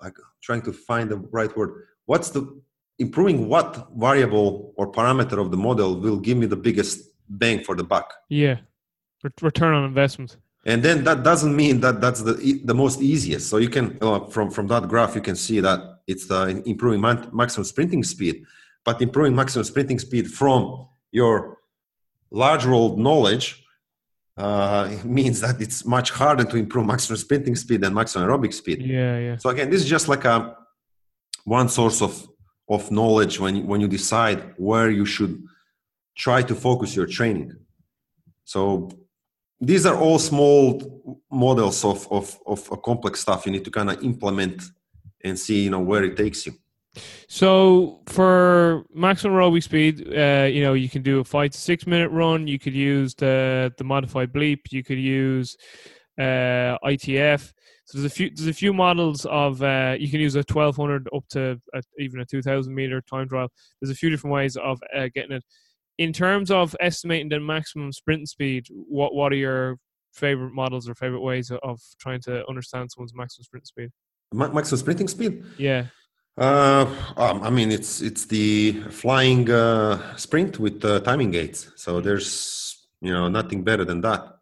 like trying to find the right word what's the improving what variable or parameter of the model will give me the biggest bang for the buck. Yeah. Return on investment. And then that doesn't mean that that's the the most easiest. So you can uh, from from that graph you can see that it's uh, improving maximum sprinting speed. But improving maximum sprinting speed from your large world knowledge uh, (laughs) means that it's much harder to improve maximum sprinting speed than maximum aerobic speed. Yeah yeah. So again this is just like a one source of of knowledge when when you decide where you should try to focus your training. So these are all small models of, of, of a complex stuff you need to kind of implement and see you know where it takes you. So for maximum aerobic speed uh, you know you can do a five to six minute run. You could use the the modified bleep. You could use uh, itf so there's a few there's a few models of uh, you can use a 1200 up to a, even a 2000 meter time trial there's a few different ways of uh, getting it in terms of estimating the maximum sprint speed, what what are your favorite models or favorite ways of trying to understand someone's maximum sprint speed? maximum sprinting speed? Yeah. Uh, um, I mean, it's it's the flying uh, sprint with uh, timing gates. So there's you know nothing better than that.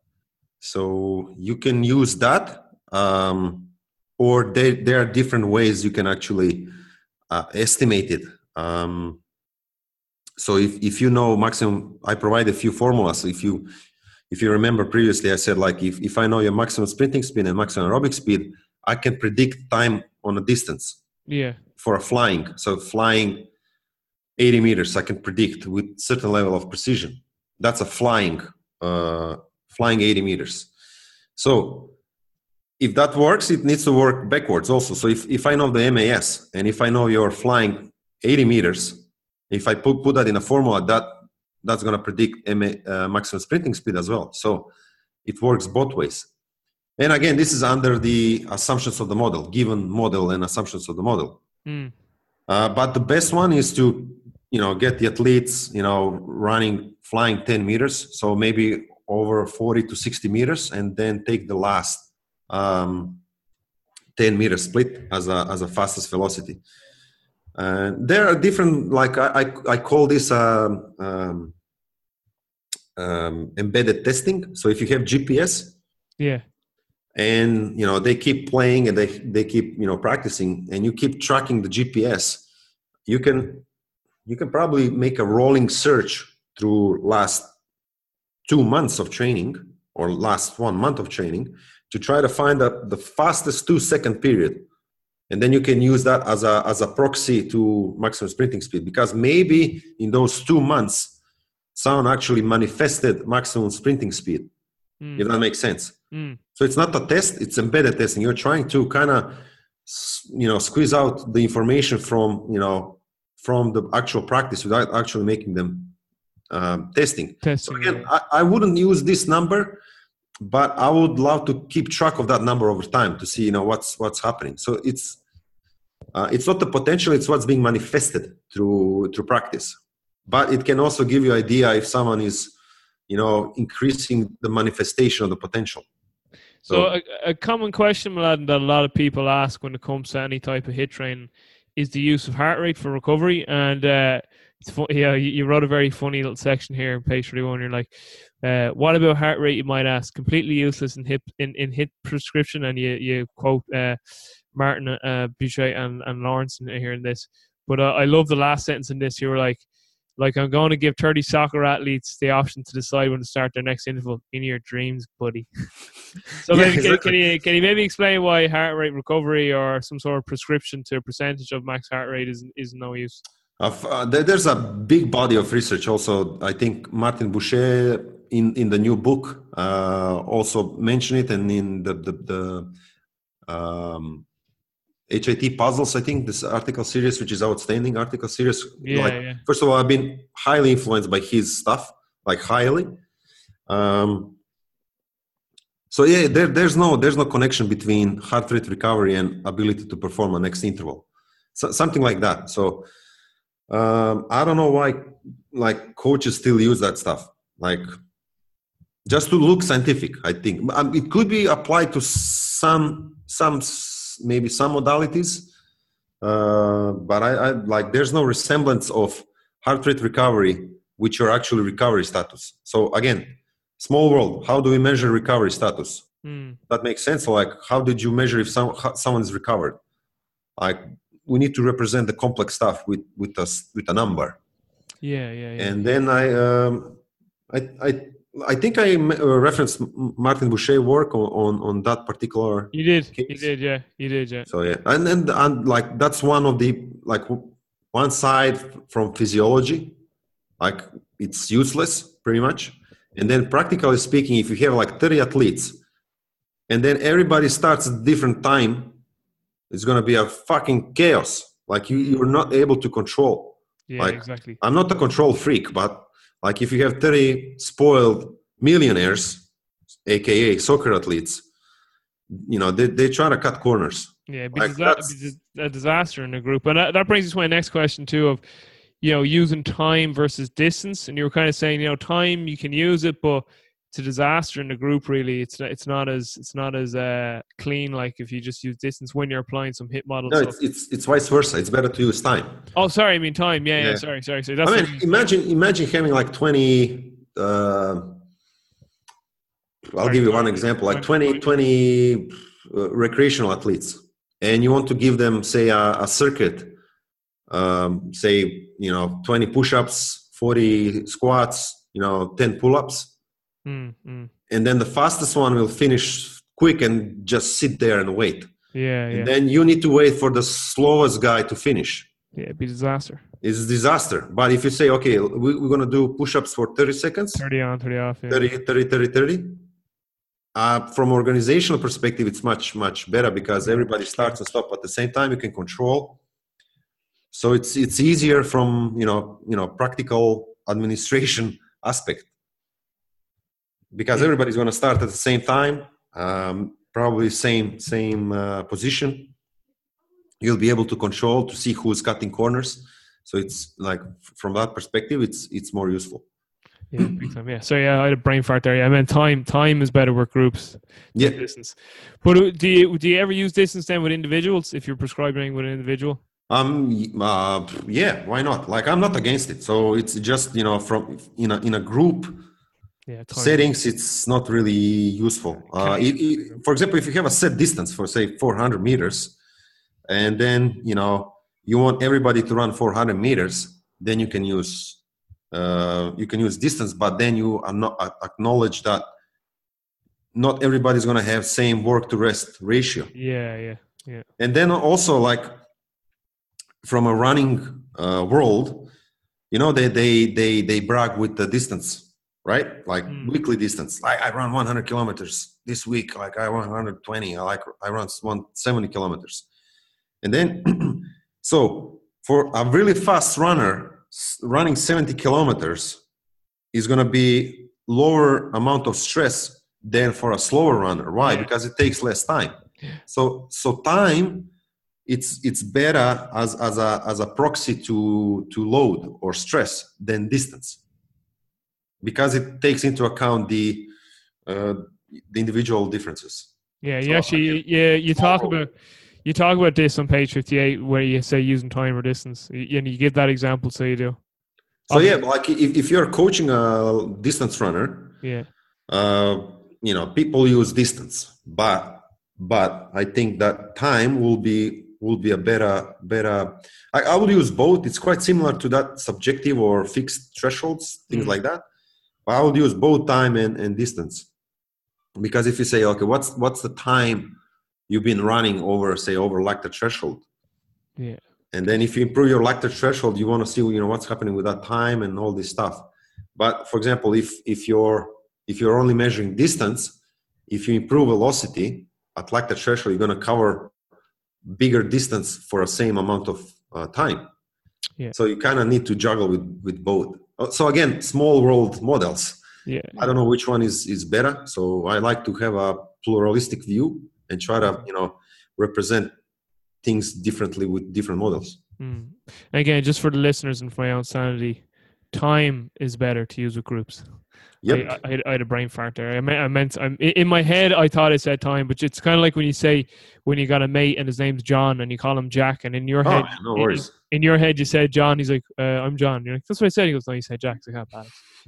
So you can use that, um, or there there are different ways you can actually uh, estimate it. Um, so if, if you know maximum i provide a few formulas. If you if you remember previously i said like if, if i know your maximum sprinting speed and maximum aerobic speed i can predict time on a distance. Yeah. For a flying. So flying 80 meters i can predict with certain level of precision. That's a flying uh, flying 80 meters. So if that works it needs to work backwards also so if, if i know the mas and if i know you're flying 80 meters if I put, put that in a formula, that that's going to predict MA, uh, maximum sprinting speed as well. So it works both ways. And again, this is under the assumptions of the model, given model and assumptions of the model. Mm. Uh, but the best one is to, you know, get the athletes, you know, running, flying 10 meters. So maybe over 40 to 60 meters, and then take the last um, 10 meter split as a as a fastest velocity. Uh, there are different, like I, I, I call this um, um, um, embedded testing. So if you have GPS, yeah, and you know they keep playing and they they keep you know practicing, and you keep tracking the GPS, you can you can probably make a rolling search through last two months of training or last one month of training to try to find the, the fastest two second period and then you can use that as a as a proxy to maximum sprinting speed because maybe in those two months someone actually manifested maximum sprinting speed mm. if that makes sense Mm. So it's not a test; it's embedded testing. You're trying to kind of, you know, squeeze out the information from you know from the actual practice without actually making them um, testing. Testing. So again, yeah. I, I wouldn't use this number, but I would love to keep track of that number over time to see you know what's what's happening. So it's uh, it's not the potential; it's what's being manifested through through practice. But it can also give you idea if someone is you know increasing the manifestation of the potential. So, So- a, a common question, Mladen, that a lot of people ask when it comes to any type of hit training is the use of heart rate for recovery. And uh, it's fun, yeah, you, you wrote a very funny little section here in page 31. You're like, uh, what about heart rate? You might ask. Completely useless in hip in, in hit prescription. And you you quote uh, Martin uh, Buchheit and and Laursen in, here in this. But uh, I love the last sentence in this. You were like. Like I'm going to give 30 soccer athletes the option to decide when to start their next interval in your dreams, buddy. (laughs) So Yeah, maybe can, can you can you maybe explain why heart rate recovery or some sort of prescription to a percentage of max heart rate is is no use? Uh, there's a big body of research also. I think Martin Buchheit in, in the new book uh, also mentioned it, and in the the, the um, HIT puzzles, I think this article series, which is outstanding article series. Yeah, like, yeah. First of all, I've been highly influenced by his stuff, like highly. Um, so yeah, there, there's no there's no connection between heart rate recovery and ability to perform a next interval, so, something like that. So um, I don't know why like coaches still use that stuff, like just to look scientific. I think um, it could be applied to some some maybe some modalities, uh, but I, I like there's no resemblance of heart rate recovery which your actual recovery status. So again, small world. How do we measure recovery status? Hmm. That makes sense. Like, how did you measure if some, how someone is recovered? Like, we need to represent the complex stuff with with us with a number. Yeah, yeah, yeah. And then I, um, I, I, I think I uh, referenced Martin Buchheit work on, on on that particular. you did, you did, yeah, you did, yeah. So yeah, and and and like that's one of the like one side from physiology, like it's useless pretty much. And then practically speaking, if you have like 30 athletes, and then everybody starts at different time, it's gonna be a fucking chaos. Like you, you're not able to control. Yeah, Like- exactly. I'm not a control freak, but like if you have 30 spoiled millionaires, aka soccer athletes, you know, they, they try to cut corners. Yeah, like, disa- that's- it'd be a disaster in a group, and that, that brings us to my next question too. Of you know, using time versus distance, and you were kind of saying, you know, time you can use it, but it's a disaster in the group. Really, it's not, it's not as it's not as uh, clean like if you just use distance when you're applying some hit models. No, it's, it's, it's vice versa. It's better to use time. oh, sorry, I mean time. Yeah, yeah. Yeah. sorry, sorry, sorry. That's I mean, imagine imagine having like 20. Uh, I'll give you one example like 20, 20 uh, recreational athletes, and you want to give them, say, a, a circuit, um, say, you know, 20 push ups, 40 squats, you know, 10 pull ups. Mm, mm. And then the fastest one will finish quick and just sit there and wait. Yeah, yeah, then you need to wait for the slowest guy to finish. yeah. It'd be a disaster. It's a disaster. But if you say, okay, we, we're going to do push ups for 30 seconds, Thirty on, thirty off. Yeah. 30, 30, 30, 30. Uh, from organizational perspective, it's much, much better because everybody starts and stop at the same time. You can control. So it's it's easier from you know you know practical administration (laughs) aspect because everybody's going to start at the same time, um, probably same same uh, position. You'll be able to control to see who's cutting corners. So it's like from that perspective, it's it's more useful. Yeah, time. Yeah. So yeah, I had a brain fart there. Yeah, I meant time. Time is better with groups. Yeah. Distance. But uh, do you do you ever use distance then with individuals if you're prescribing with an individual? Um. Uh, yeah. Why not? Like, I'm not against it. So it's just you know from in a in a group Yeah. Settings, it's not really useful. Uh, it, it- for example, if you have a set distance for say 400 meters, and then you know you want everybody to run 400 meters, then you can use uh, you can use distance, but then you are not uh, acknowledge that not everybody's going to have same work to rest ratio. Yeah. Yeah. Yeah. and then also like from a running uh, world you know they they they they brag with the distance right? Like Mm. weekly distance. Like I run 100 kilometers this week. Like I run 120. I like I run 170 kilometers, and then (clears throat) so for a really fast runner, running 70 kilometers is going to be lower amount of stress than for a slower runner. Why? Because it takes less time. So so time it's it's better as as a as a proxy to to load or stress than distance because it takes into account the uh, the individual differences. Yeah, So, you actually, yeah, you talk small- about you talk about this on page fifty-eight, where you say using time or distance, and you give that example. So you do. So yeah, like if, if you're coaching a distance runner, Yeah, uh, you know people use distance, but but I think that time will be will be a better better. I, I will use both. It's quite similar to that subjective or fixed thresholds, things Mm. like that. I would use both time and, and distance. Because if you say okay, what's what's the time you've been running over say over lactate threshold, yeah, and then if you improve your lactate threshold you want to see you know what's happening with that time and all this stuff. But for example if if you're if you're only measuring distance if you improve velocity at lactate threshold you're going to cover bigger distance for a same amount of uh, time. Yeah. so you kind of need to juggle with with both so again small world models yeah. i don't know which one is is better so i like to have a pluralistic view and try to you know represent things differently with different models Mm. Again, just for the listeners and for my own sanity, time is better to use with groups. Yep I, I, had, I had a brain fart there. I meant, I meant I'm, in my head, I thought I said time, but it's kind of like when you say when you got a mate and his name's John and you call him Jack, and in your oh head, no in- worries in your head, you said John. He's like, uh, I'm John. You're like, that's what I said. He goes, no, you said Jack. It's like, ah, bad.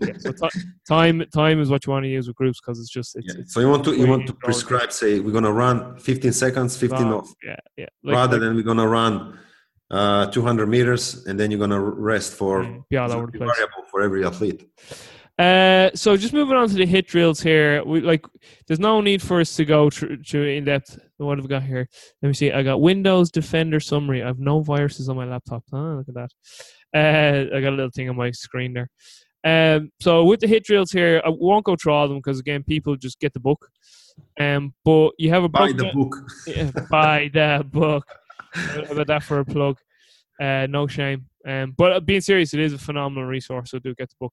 Yeah, so ti- (laughs) time, time is what you want to use with groups because it's just, it's, Yeah. it's So you want to you want to prescribe say we're gonna run 15 seconds, 15 long. off, Yeah, yeah. Like, rather like, than we're gonna run uh, 200 meters and then you're gonna rest for yeah, all it's over the place. variable for every athlete. Uh, so just moving on to the hit drills here. We like, there's no need for us to go through, through in depth. What have we got here? Let me see. I got Windows Defender summary. I have no viruses on my laptop. Oh, look at that. Uh, I got a little thing on my screen there. Um, so with the hit drills here, I won't go through all of them because again, people just get the book. Um, but you have a Buy the book. (laughs) yeah, buy the book. About that for a plug? Uh, no shame. Um, but uh, being serious, it is a phenomenal resource. So do get the book.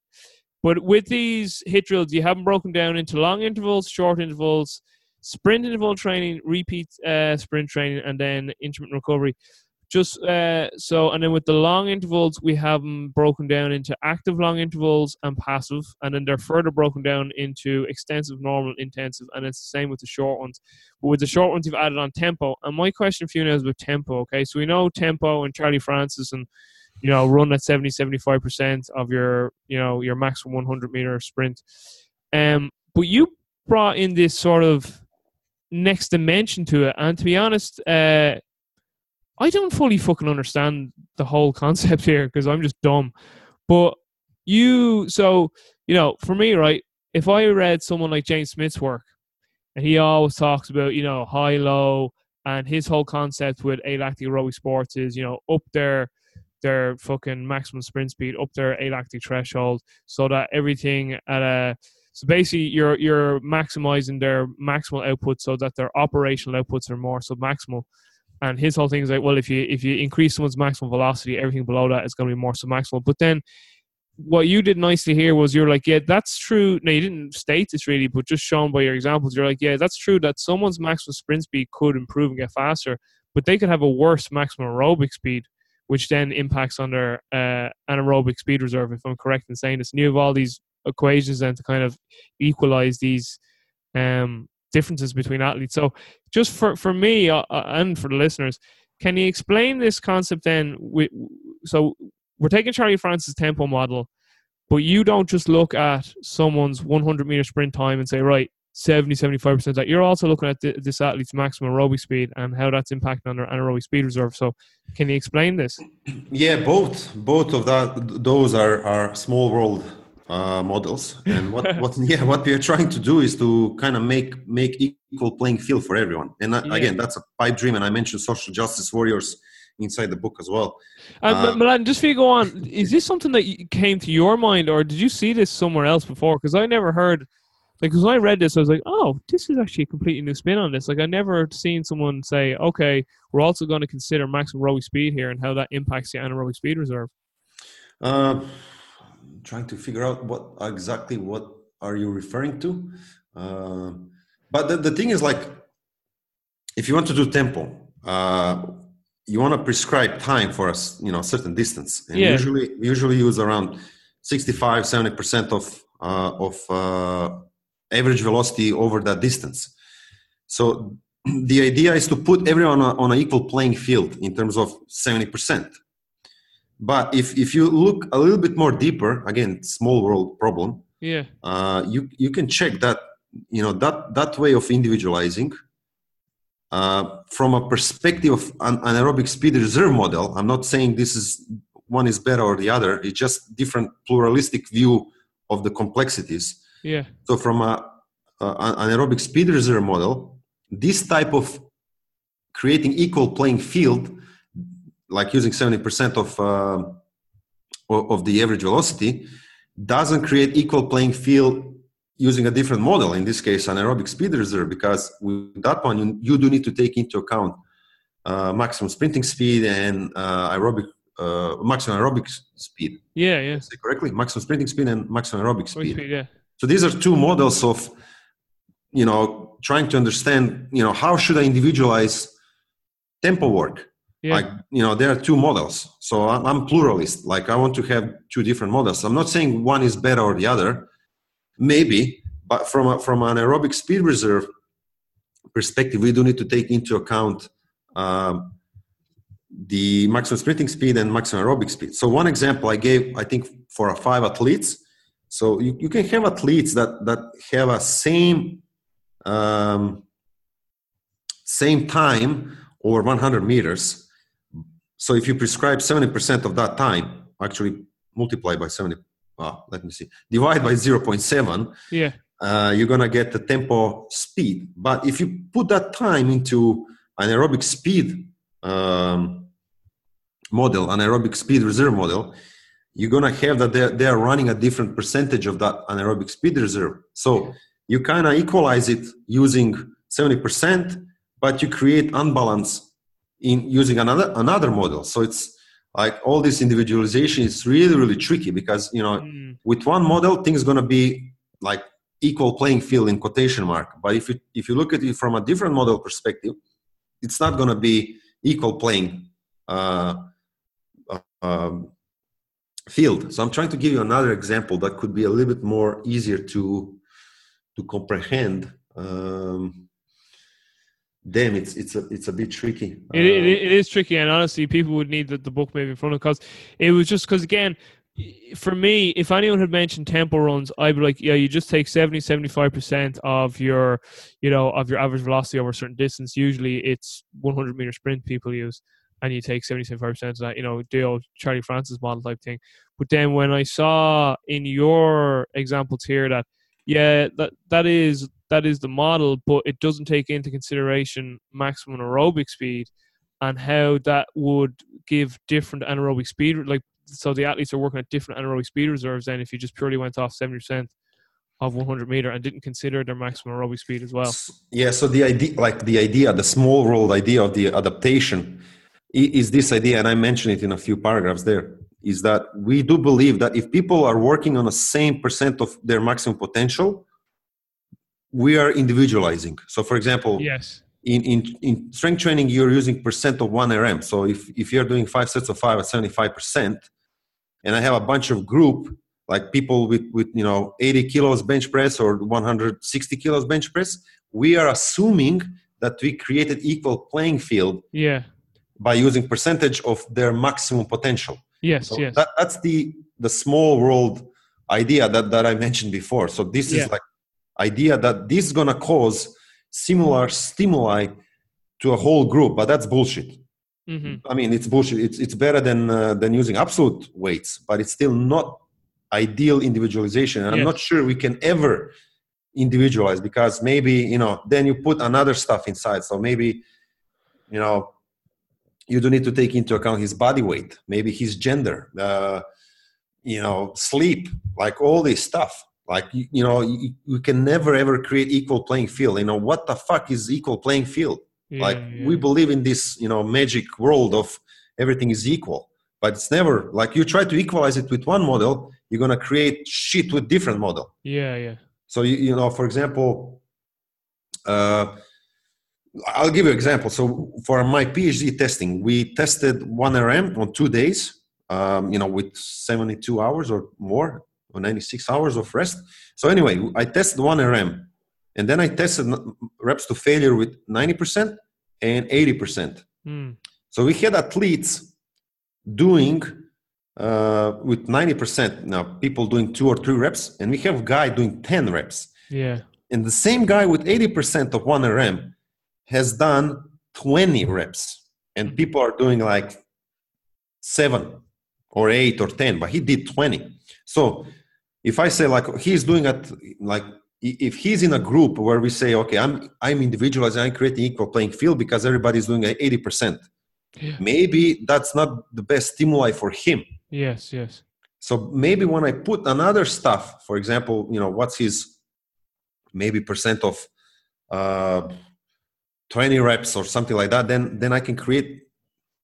But with these hit drills, you have them broken down into long intervals, short intervals, sprint interval training, repeat uh, sprint training, and then intermittent recovery. Just uh, so, and then with the long intervals, we have them broken down into active long intervals and passive, and then they're further broken down into extensive, normal, intensive, and it's the same with the short ones. But with the short ones, you've added on tempo. And my question for you now is with tempo. Okay, so we know tempo and Charlie Francis and you know run at 70 75 percent of your you know your maximum 100 meter sprint. Um, but you brought in this sort of next dimension to it, and to be honest, uh, I don't fully fucking understand the whole (laughs) concept here because I'm just dumb. But you, so you know, for me, right? If I read someone like James Smith's work, and he always talks about you know high low, and his whole concept with alactic aerobic sports is you know up their their fucking maximum sprint speed, up their alactic threshold, so that everything at a so basically you're you're maximizing their maximal output so that their operational outputs are more submaximal. And his whole thing is like, well, if you if you increase someone's maximum velocity, everything below that is going to be more submaximal. But then what you did nicely here was you're like, yeah, that's true. No, you didn't state this really, but just shown by your examples, you're like, yeah, that's true that someone's maximum sprint speed could improve and get faster, but they could have a worse maximum aerobic speed, which then impacts on their uh, anaerobic speed reserve, if I'm correct in saying this. And you have all these equations then to kind of equalize these um, differences between athletes. So, just for, for me uh, uh, and for the listeners, can you explain this concept then? With, so, we're taking Charlie Francis' tempo model, but you don't just look at someone's 100 meter sprint time and say, right, 70, 75% that. You're also looking at th- this athlete's maximum aerobic speed and how that's impacting on their anaerobic speed reserve. So, can you explain this? (clears throat) Yeah, both both of that those are are small world uh, models, and what (laughs) what yeah what we are trying to do is to kind of make make equal playing field for everyone. And uh, Yeah. again, that's a pipe dream, and I mentioned social justice warriors inside the book as well. And Uh, Milan, just for you go on, is this something that came to your mind, or did you see this somewhere else before? Because I never heard, like, because when I read this, I was like, oh, this is actually a completely new spin on this. Like, I never seen someone say, okay, we're also going to consider maximum aerobic speed here and how that impacts the anaerobic speed reserve. Uh, trying to figure out what exactly what are you referring to. Uh, but the, the thing is like, if you want to do tempo, uh, you want to prescribe time for a you know certain distance, and Yeah. usually we usually use around 65 70 percent of uh, of uh, average velocity over that distance. So (clears throat) the idea is to put everyone on, an equal playing field in terms of 70 percent. But if, if you look a little bit more deeper, again, small world problem, Yeah. uh, you, you can check that, you know, that, that way of individualizing uh, from a perspective of an anaerobic speed reserve model. I'm not saying this is one is better or the other. It's just different pluralistic view of the complexities. Yeah. So from a, a an anaerobic speed reserve model, this type of creating equal playing field, like using 70% of, uh, of the average velocity, doesn't create equal playing field using a different model. In this case, anaerobic speed reserve, because with that one, you, you do need to take into account uh, maximum sprinting speed and uh, aerobic uh, maximum aerobic speed. Yeah. Yeah. Correctly, maximum sprinting speed and maximum aerobic Aerobic speed. speed, yeah. So these are two models of, you know, trying to understand, you know, how should I individualize tempo work? Yeah. Like, you know, there are two models. So I'm, pluralist. Like I want to have two different models. I'm not saying one is better or the other. Maybe, but from a, from an aerobic speed reserve perspective, we do need to take into account um, the maximum sprinting speed and maximum aerobic speed. So one example I gave, I think, for a five athletes. So you, you can have athletes that that have a same um, same time over 100 meters. So if you prescribe 70% of that time, actually multiply by 70. Uh, let me see. Divide by 0.7 Yeah. uh, you're gonna get the tempo speed. But if you put that time into an aerobic speed um, model, an aerobic speed reserve model, you're gonna have that they're, they're running a different percentage of that anaerobic speed reserve. So you kind of equalize it using 70%, but you create unbalance in using another another model. So it's like all this individualization is really really tricky because you know Mm. with one model things going to be like equal playing field in quotation mark but if you if you look at it from a different model perspective it's not going to be equal playing uh, uh, um, field. So i'm trying to give you another example that could be a little bit more easier to to comprehend. Um, damn it's it's a it's a bit tricky. It, it, Uh, it is tricky, and honestly, people would need the, the book maybe in front of because it was just because again, for me, if anyone had mentioned tempo runs, I'd be like, yeah, you just take 70, 75 percent of your, you know, of your average velocity over a certain distance. Usually, it's one hundred meter sprint people use, and you take 70, 75 percent of that. You know, the old Charlie Francis model type thing. But then when I saw in your examples here that, yeah, that that is that is the model, but it doesn't take into consideration maximum aerobic speed and how that would give different anaerobic speed like so the athletes are working at different anaerobic speed reserves then if you just purely went off 70% of 100 meter and didn't consider their maximum aerobic speed as well Yeah, so the idea, like the idea, the small world idea of the adaptation is this idea, and I mentioned it in a few paragraphs there, is that we do believe that if people are working on the same percent of their maximum potential, we are individualizing. So, for example, yes in, in, in strength training, you're using percent of 1 RM. So if, if you're doing five sets of five at 75%, and I have a bunch of group, like people with, with you know 80 kilos bench press or 160 kilos bench press, we are assuming that we created equal playing field yeah by using percentage of their maximum potential. yes So yes that, that's the the small world idea that, that I mentioned before. So this Yeah. is like idea that this is gonna cause similar stimuli to a whole group, but that's bullshit. hmm I mean, it's bullshit. It's it's better than uh, than using absolute weights, but it's still not ideal individualization. And I'm not sure we can ever individualize because maybe you know then you put another stuff inside. So maybe you know you do need to take into account his body weight, maybe his gender, uh, you know, sleep, like all this stuff. Like you, you know, you, you, can never ever create equal playing field. You know, what the fuck is equal playing field? Yeah, like yeah. we believe in this, you know, magic world of everything is equal, but it's never like you try to equalize it with one model, you're gonna create shit with different model. Yeah, yeah. So you, you know, for example, uh, I'll give you an example. So for my PhD testing, we tested one RM on two days, um, you know, with 72 hours or more, or 96 hours of rest. So anyway, I tested one RM, and then I tested reps to failure with 90% and 80%. Mm. So we had athletes doing uh, with 90% now people doing two or three reps, and we have guy doing 10 reps. Yeah. And the same guy with 80% of one RM has done 20 reps and people are doing like seven or eight or 10 but he did 20 so if i say like he's doing it like if he's in a group where we say okay i'm i'm individualizing i'm creating equal playing field because everybody's doing 80% yeah. maybe that's not the best stimuli for him. Yes yes. So maybe when i put another stuff for example you know what's his maybe percent of uh 20 reps or something like that then then i can create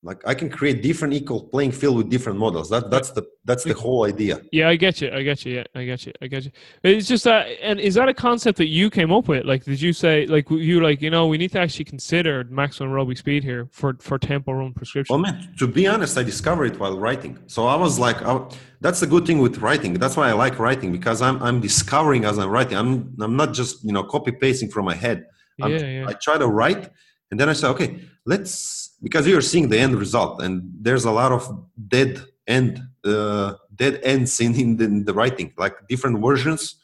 like i can create different equal playing field with different models. That that's the that's the whole idea. Yeah i get you. I get you. Yeah i get you. I get you. It's just that and is that a concept that you came up with? Like did you say like you like you know we need to actually consider maximum aerobic speed here for for tempo run prescription. Well man to be honest i discovered it while writing. So i was like I, that's the good thing with writing. That's why i like writing because i'm i'm discovering as i'm writing. I'm i'm not just you know copy pasting from my head yeah, yeah. I try to write, and then I say, okay, let's because you're seeing the end result, and there's a lot of dead end, uh, dead ends in, in the, in the writing, like different versions,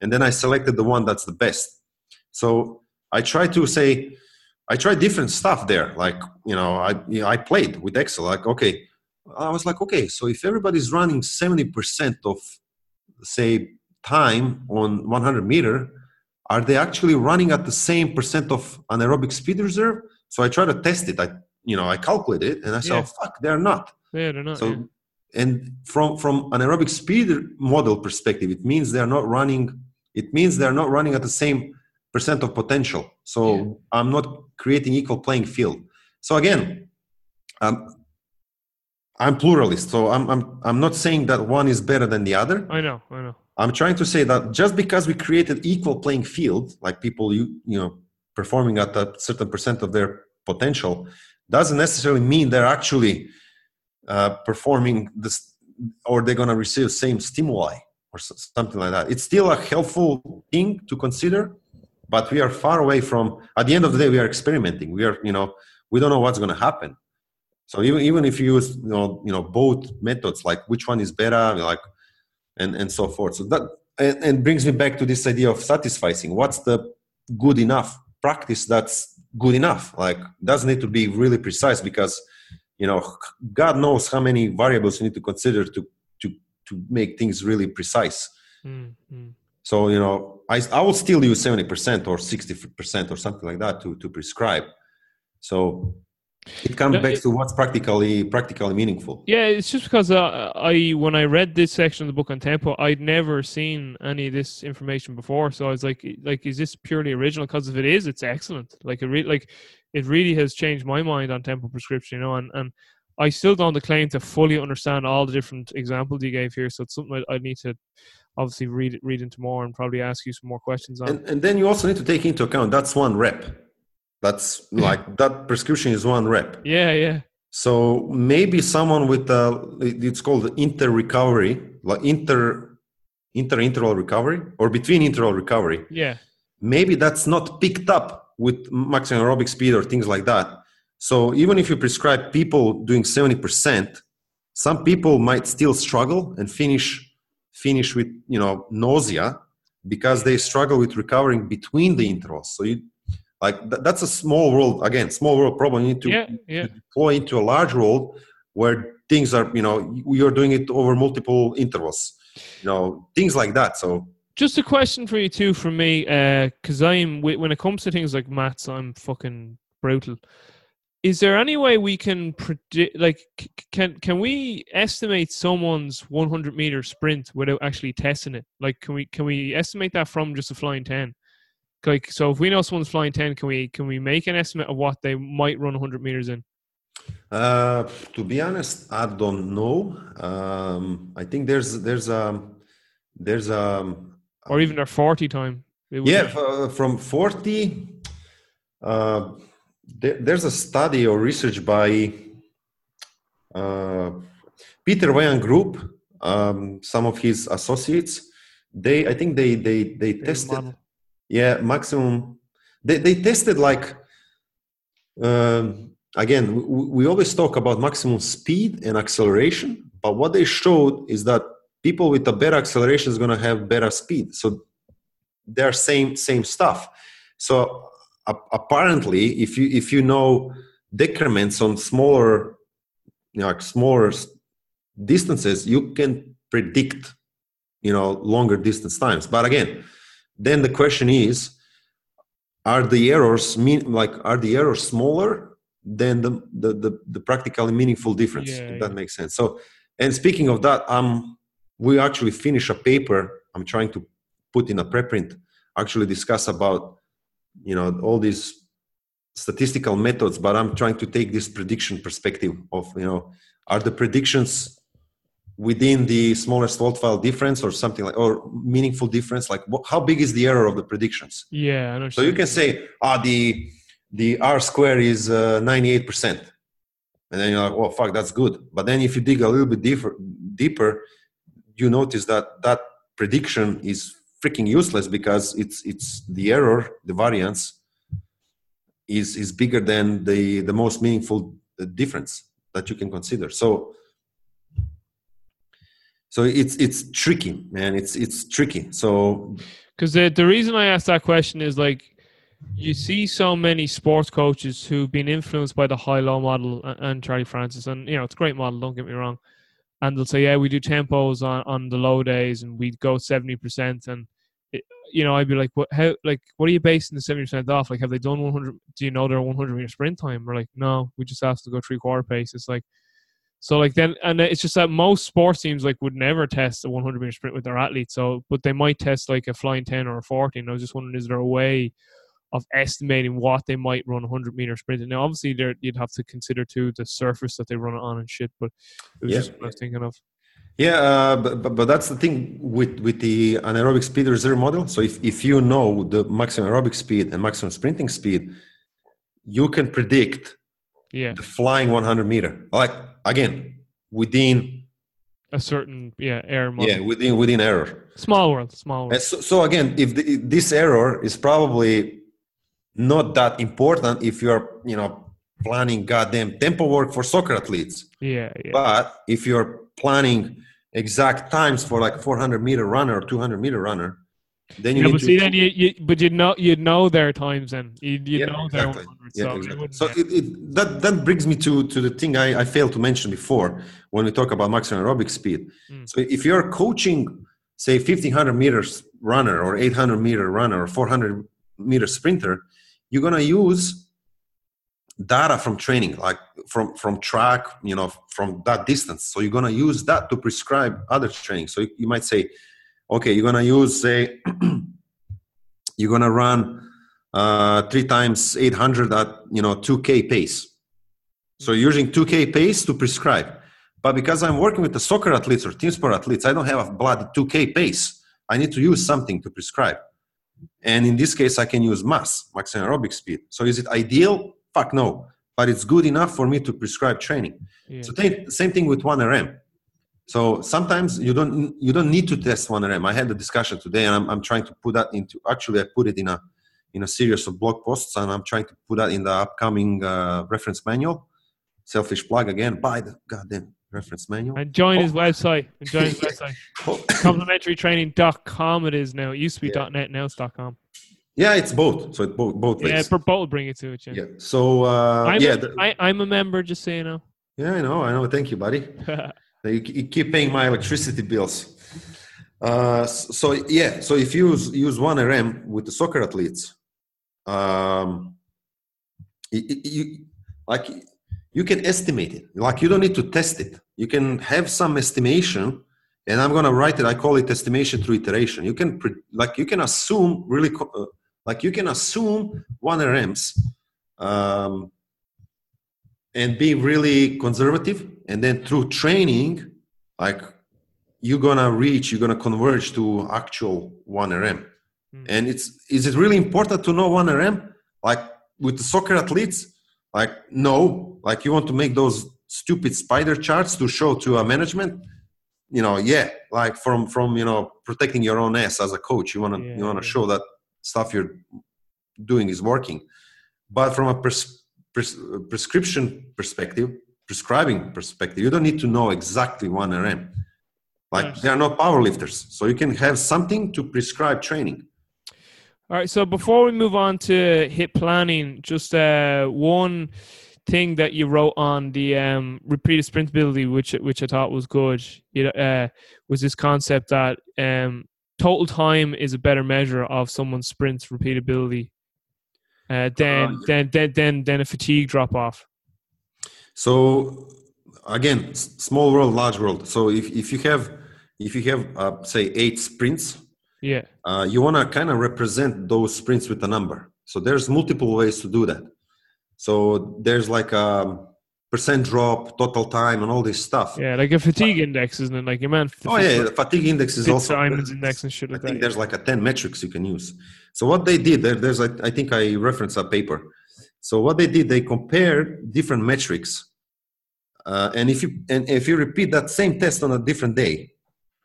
and then I selected the one that's the best. So I try to say, I tried different stuff there. Like you know, I you know, I played with Excel. Like okay, I was like okay, so if everybody's running seventy percent of say time on 100 meter are they actually running at the same percent of anaerobic speed reserve? So I try to test it. I you know I calculate it and I say, yeah. oh fuck, they're not. Yeah, they're not. So yeah. and from from anaerobic speed model perspective, it means they're not running. It means they're not running at the same percent of potential. So yeah. I'm not creating equal playing field. So again, um, I'm pluralist. So I'm I'm I'm not saying that one is better than the other. I know, I know. I'm trying to say that just because we created equal playing field, like people you you know performing at a certain percent of their potential, doesn't necessarily mean they're actually uh, performing this or they're going to receive same stimuli or something like that. It's still a helpful thing to consider, but we are far away from. At the end of the day, we are experimenting. We are you know we don't know what's going to happen. So even even if you use you know you know both methods, like which one is better, like and and so forth so that and, and brings me back to this idea of satisficing. what's the good enough practice that's good enough like doesn't need to be really precise because you know god knows how many variables you need to consider to to to make things really precise mm-hmm. so you know i i will still use 70% or 60% or something like that to to prescribe so it comes no, back it, to what's practically practically meaningful. Yeah it's just because uh, i when i read this section of the book on tempo i'd never seen any of this information before. So i was like like is this purely original? Because if it is it's excellent. Like it re- like it really has changed my mind on tempo prescription you know and and i still don't claim to fully understand all the different examples you gave here. So it's something i, I need to obviously read read into more and probably ask you some more questions on. And, and then you also need to take into account that's one rep that's like that prescription is one rep. Yeah, yeah. So maybe someone with a it's called inter recovery, like inter inter interval recovery or between interval recovery. Yeah. Maybe that's not picked up with maximum aerobic speed or things like that. So even if you prescribe people doing 70%, some people might still struggle and finish finish with you know nausea because they struggle with recovering between the intervals. So you like th- that's a small world. Again small world problem you need to, yeah, yeah. to deploy into a large world where things are you know you're doing it over multiple intervals you know things like that. So just a question for you too from me because uh, i'm when it comes to things like maths i'm fucking brutal. Is there any way we can predict like can can we estimate someone's 100 meter sprint without actually testing it? Like can we can we estimate that from just a flying 10 like so if we know someone's flying 10 can we can we make an estimate of what they might run 100 meters in Uh, to be honest, I don't know. Um, I think there's there's a there's a or even their 40 time yeah be- f- uh, from 40 uh, there, there's a study or research by uh, peter Weyand group um, some of his associates they i think they they they Big tested model. Yeah maximum. They, they tested like um, again we, we always talk about maximum speed and acceleration but what they showed is that people with a better acceleration is going to have better speed. So they're same same stuff. So a- apparently if you if you know decrements on smaller you know like smaller distances you can predict you know longer distance times. But again then the question is are the errors mean like are the errors smaller than the the the, the practically meaningful difference Yeah, if that yeah. makes sense so and speaking of that um we actually finish a paper i'm trying to put in a preprint actually discuss about you know all these statistical methods but i'm trying to take this prediction perspective of you know are the predictions within the smallest worthwhile difference or something like or meaningful difference like what, how big is the error of the predictions? Yeah I know so you're can say ah the the r square is uh, 98% and then you're like oh fuck that's good. But then if you dig a little bit deeper deeper you notice that that prediction is freaking useless because it's it's the error the variance is is bigger than the the most meaningful uh, difference that you can consider. So so it's it's tricky man it's it's tricky so Because the the reason I asked that question is like you see so many sports coaches who've been influenced by the high low model and, and Charlie Francis, and you know it's a great model. Don't get me wrong. And they'll say, yeah, we do tempos on, on the low days, and we'd go seventy percent. And it, you know, I'd be like, what? How? Like, what are you basing the seventy percent off? Like, have they done one hundred? Do you know their one hundred meter sprint time? We're like, no, we just asked to go three quarter pace. It's like. So like then, and it's just that most sports teams like would never test a 100 meter sprint with their athletes. So, but they might test like a flying 10 or a 40. And I was just wondering, is there a way of estimating what they might run 100 meter sprint? And now, obviously, there you'd have to consider too the surface that they run it on and shit. But it was Yeah. just what I was thinking of. Yeah, uh, but, but but that's the thing with with the anaerobic speed reserve model. So if if you know the maximum aerobic speed and maximum sprinting speed, you can predict Yeah, the flying 100 meter. Like again, within a certain yeah error model. yeah within within error. Small world, small world. So, so again, if the, if this error is probably not that important if you're you know planning goddamn tempo work for soccer athletes. Yeah, yeah. But if you're planning exact times for like 400 meter runner or 200 meter runner, then you yeah, but to. see, then you, you but you'd know you'd know their times, then you'd, you'd Yeah, know their exactly. 100. yeah, so, exactly. So it, it, that that brings me to to the thing I, I failed to mention before when we talk about maximum aerobic speed. Mm. So if you're coaching, say, 1500 meters runner or 800 meter runner or 400 meter sprinter, you're gonna use data from training, like from from track, you know, from that distance. So you're gonna use that to prescribe other training. So you, you might say, okay, you're gonna use say, (clears throat) you're gonna run uh, three times 800 at you know 2k pace. So you're using 2k pace to prescribe. But because i'm working with the soccer athletes or team sport athletes i don't have a bloody 2k pace. I need to use something to prescribe. And in this case i can use mass maximum aerobic speed. So is it ideal? Fuck no. But it's good enough for me to prescribe training. Yeah. so take, same thing with 1rm so sometimes you don't you don't need to test 1rm i had a discussion today and i'm, I'm trying to put that into actually i put it in a in a series of blog posts and i'm trying to put that in the upcoming uh, reference manual selfish plug again buy the goddamn reference manual and join his Oh. website. And join his (laughs) website. Complementarytraining.com it is now. It used to be Yeah. .net, now it's .com. yeah it's both so it both, both Yeah, ways but both will bring it to it. Yeah. yeah so uh, I'm, yeah a, the- I, I'm a member, just so you know. yeah i know i know thank you buddy (laughs) You, you keep paying my electricity bills. Uh, so yeah, so if you use use one RM with the soccer athletes, um, y- y- you, like you can estimate it. Like you don't need to test it. You can have some estimation, and I'm gonna write it. I call it estimation through iteration. You can pre- like you can assume really co- uh, like you can assume one RMs. Um, and be really conservative. And then through training like you're gonna reach you're gonna converge to actual 1rm mm. and it's is it really important to know 1rm like with the soccer athletes like no. Like you want to make those stupid spider charts to show to a management? You know yeah. Like from from you know protecting your own ass as a coach you want to yeah, you want to yeah. show that stuff you're doing is working. But from a pers- pres- prescription perspective prescribing perspective you don't need to know exactly 1rm like yes. they are not power lifters so you can have something to prescribe training. All right so before we move on to HIIT planning just uh, one thing that you wrote on the um, repeated sprintability which which i thought was good. It uh, was this concept that um, total time is a better measure of someone's sprint repeatability uh, than, uh, than than than than a fatigue drop off. So again small world large world. So if, if you have if you have uh, say eight sprints yeah. uh, you want to kind of represent those sprints with a number. So there's multiple ways to do that. So there's like a percent drop total time and all this stuff. Yeah like a fatigue index isn't it? Like your man oh yeah the fatigue index is also Simon's index and shit like i think that, there's like a 10 metrics you can use. So what they did there, there's a, i think i referenced a paper. So what they did they compared different metrics uh, and if you and if you repeat that same test on a different day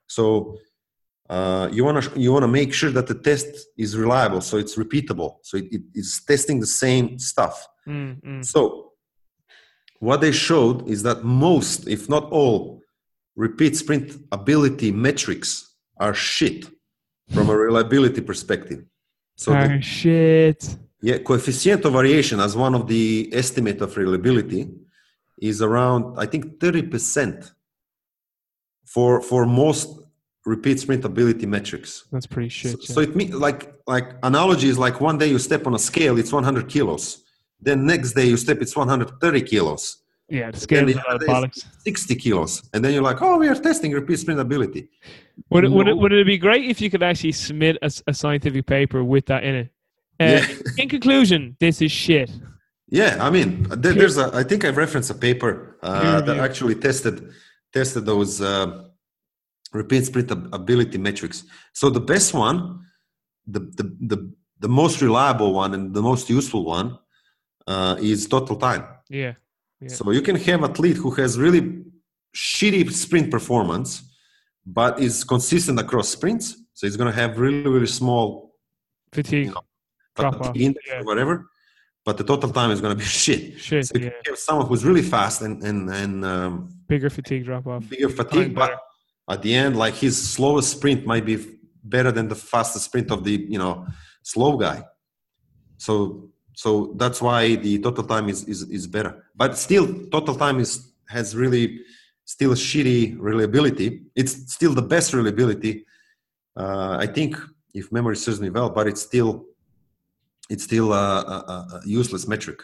so uh, you want to you want to make sure that the test is reliable so it's repeatable so it, it is testing the same stuff. Mm-hmm. so what they showed is that most if not all repeat sprint ability metrics are shit from a reliability perspective so are the, shit yeah coefficient of variation as one of the estimate of reliability is around I think 30% for for most repeat sprint ability metrics. That's pretty shit. So, yeah. so it means like like analogy is like one day you step on a scale, it's 100 kilos. Then next day you step, it's 130 kilos. Yeah, the scale is 60 kilos. And then you're like, oh, we are testing repeat sprint ability. Would it, no. would it, would it be great if you could actually submit a, a scientific paper with that in it? Uh, yeah. (laughs) in conclusion, this is shit. Yeah, I mean, there, there's a. I think I referenced a paper uh, that actually tested tested those uh, repeat sprint ability metrics. So the best one, the the the, the most reliable one and the most useful one uh, is total time. Yeah. yeah. So you can have athlete who has really shitty sprint performance, but is consistent across sprints. So he's going to have really really small fatigue, you know, drop yeah. or whatever but the total time is going to be (laughs) shit. Shit. So yeah. have someone who's really fast and and and um, bigger fatigue drop off. Bigger fatigue, but at the end, like his slowest sprint might be better than the fastest sprint of the you know slow guy. So so that's why the total time is is, is better. But still, total time is has really still shitty reliability. It's still the best reliability. Uh, I think if memory serves me well, but it's still it's still a, a, a useless metric.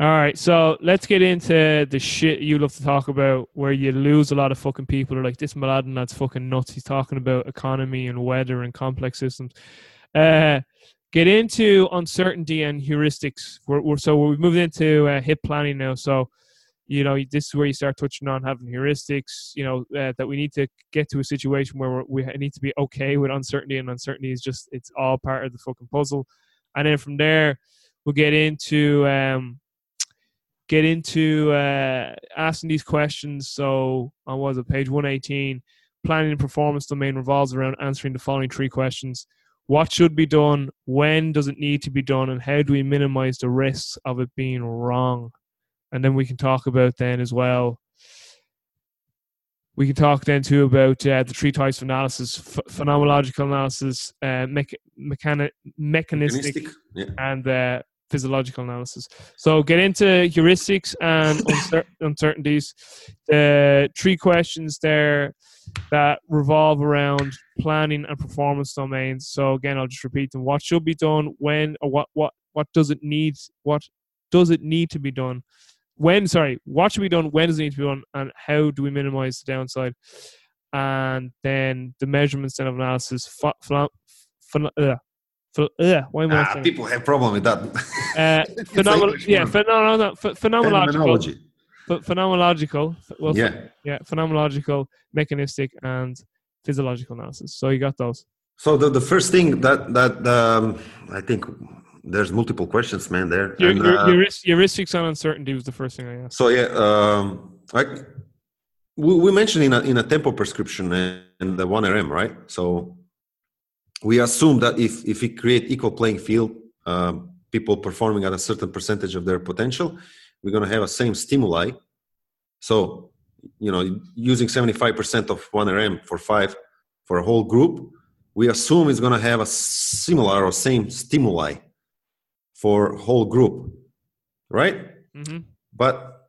All right, so let's get into the shit you love to talk about, where you lose a lot of fucking people. Are like this Mladen, that's fucking nuts. He's talking about economy and weather and complex systems. Uh, get into uncertainty and heuristics. We're, we're so we've moved into uh, HIIT planning now. So you know this is where you start touching on having heuristics. You know uh, that we need to get to a situation where we need to be okay with uncertainty, and uncertainty is just it's all part of the fucking puzzle and then from there we'll get into um, get into uh, asking these questions. So on was it page one eighteen? Planning and performance domain revolves around answering the following three questions: What should be done? When does it need to be done? And how do we minimize the risks of it being wrong? And then we can talk about then as well we can talk then too about uh, the three types of analysis: phenomenological analysis, uh, mech- mechani- mechanistic, mechanistic yeah. and uh, physiological analysis. So get into heuristics and uncer- (laughs) uncertainties. The three questions there that revolve around planning and performance domains. So again, I'll just repeat them: what should be done, when, or what what what does it need? What does it need to be done? When, sorry, what should be done? When does it need to be done? And how do we minimize the downside? And then the measurements and analysis. Fa, fa, fa, uh, uh, why am I ah, people have problem with that. Uh, (laughs) phenomenal, yeah, phenomenal, phenomenological, but phenomenological. Well, yeah, yeah, phenomenological, mechanistic, and physiological analysis. So you got those. So the, the first thing that that um, I think there's multiple questions, man. There. Your, and, uh, your, heuristics on uncertainty was the first thing I asked. So yeah, um, I, we, we mentioned in a in a tempo prescription and the one RM, right? So we assume that if if we create equal playing field, um, people performing at a certain percentage of their potential, we're going to have a same stimuli. So you know, using 75% of one RM for five for a whole group, we assume it's going to have a similar or same stimuli for whole group, right? Mm-hmm. But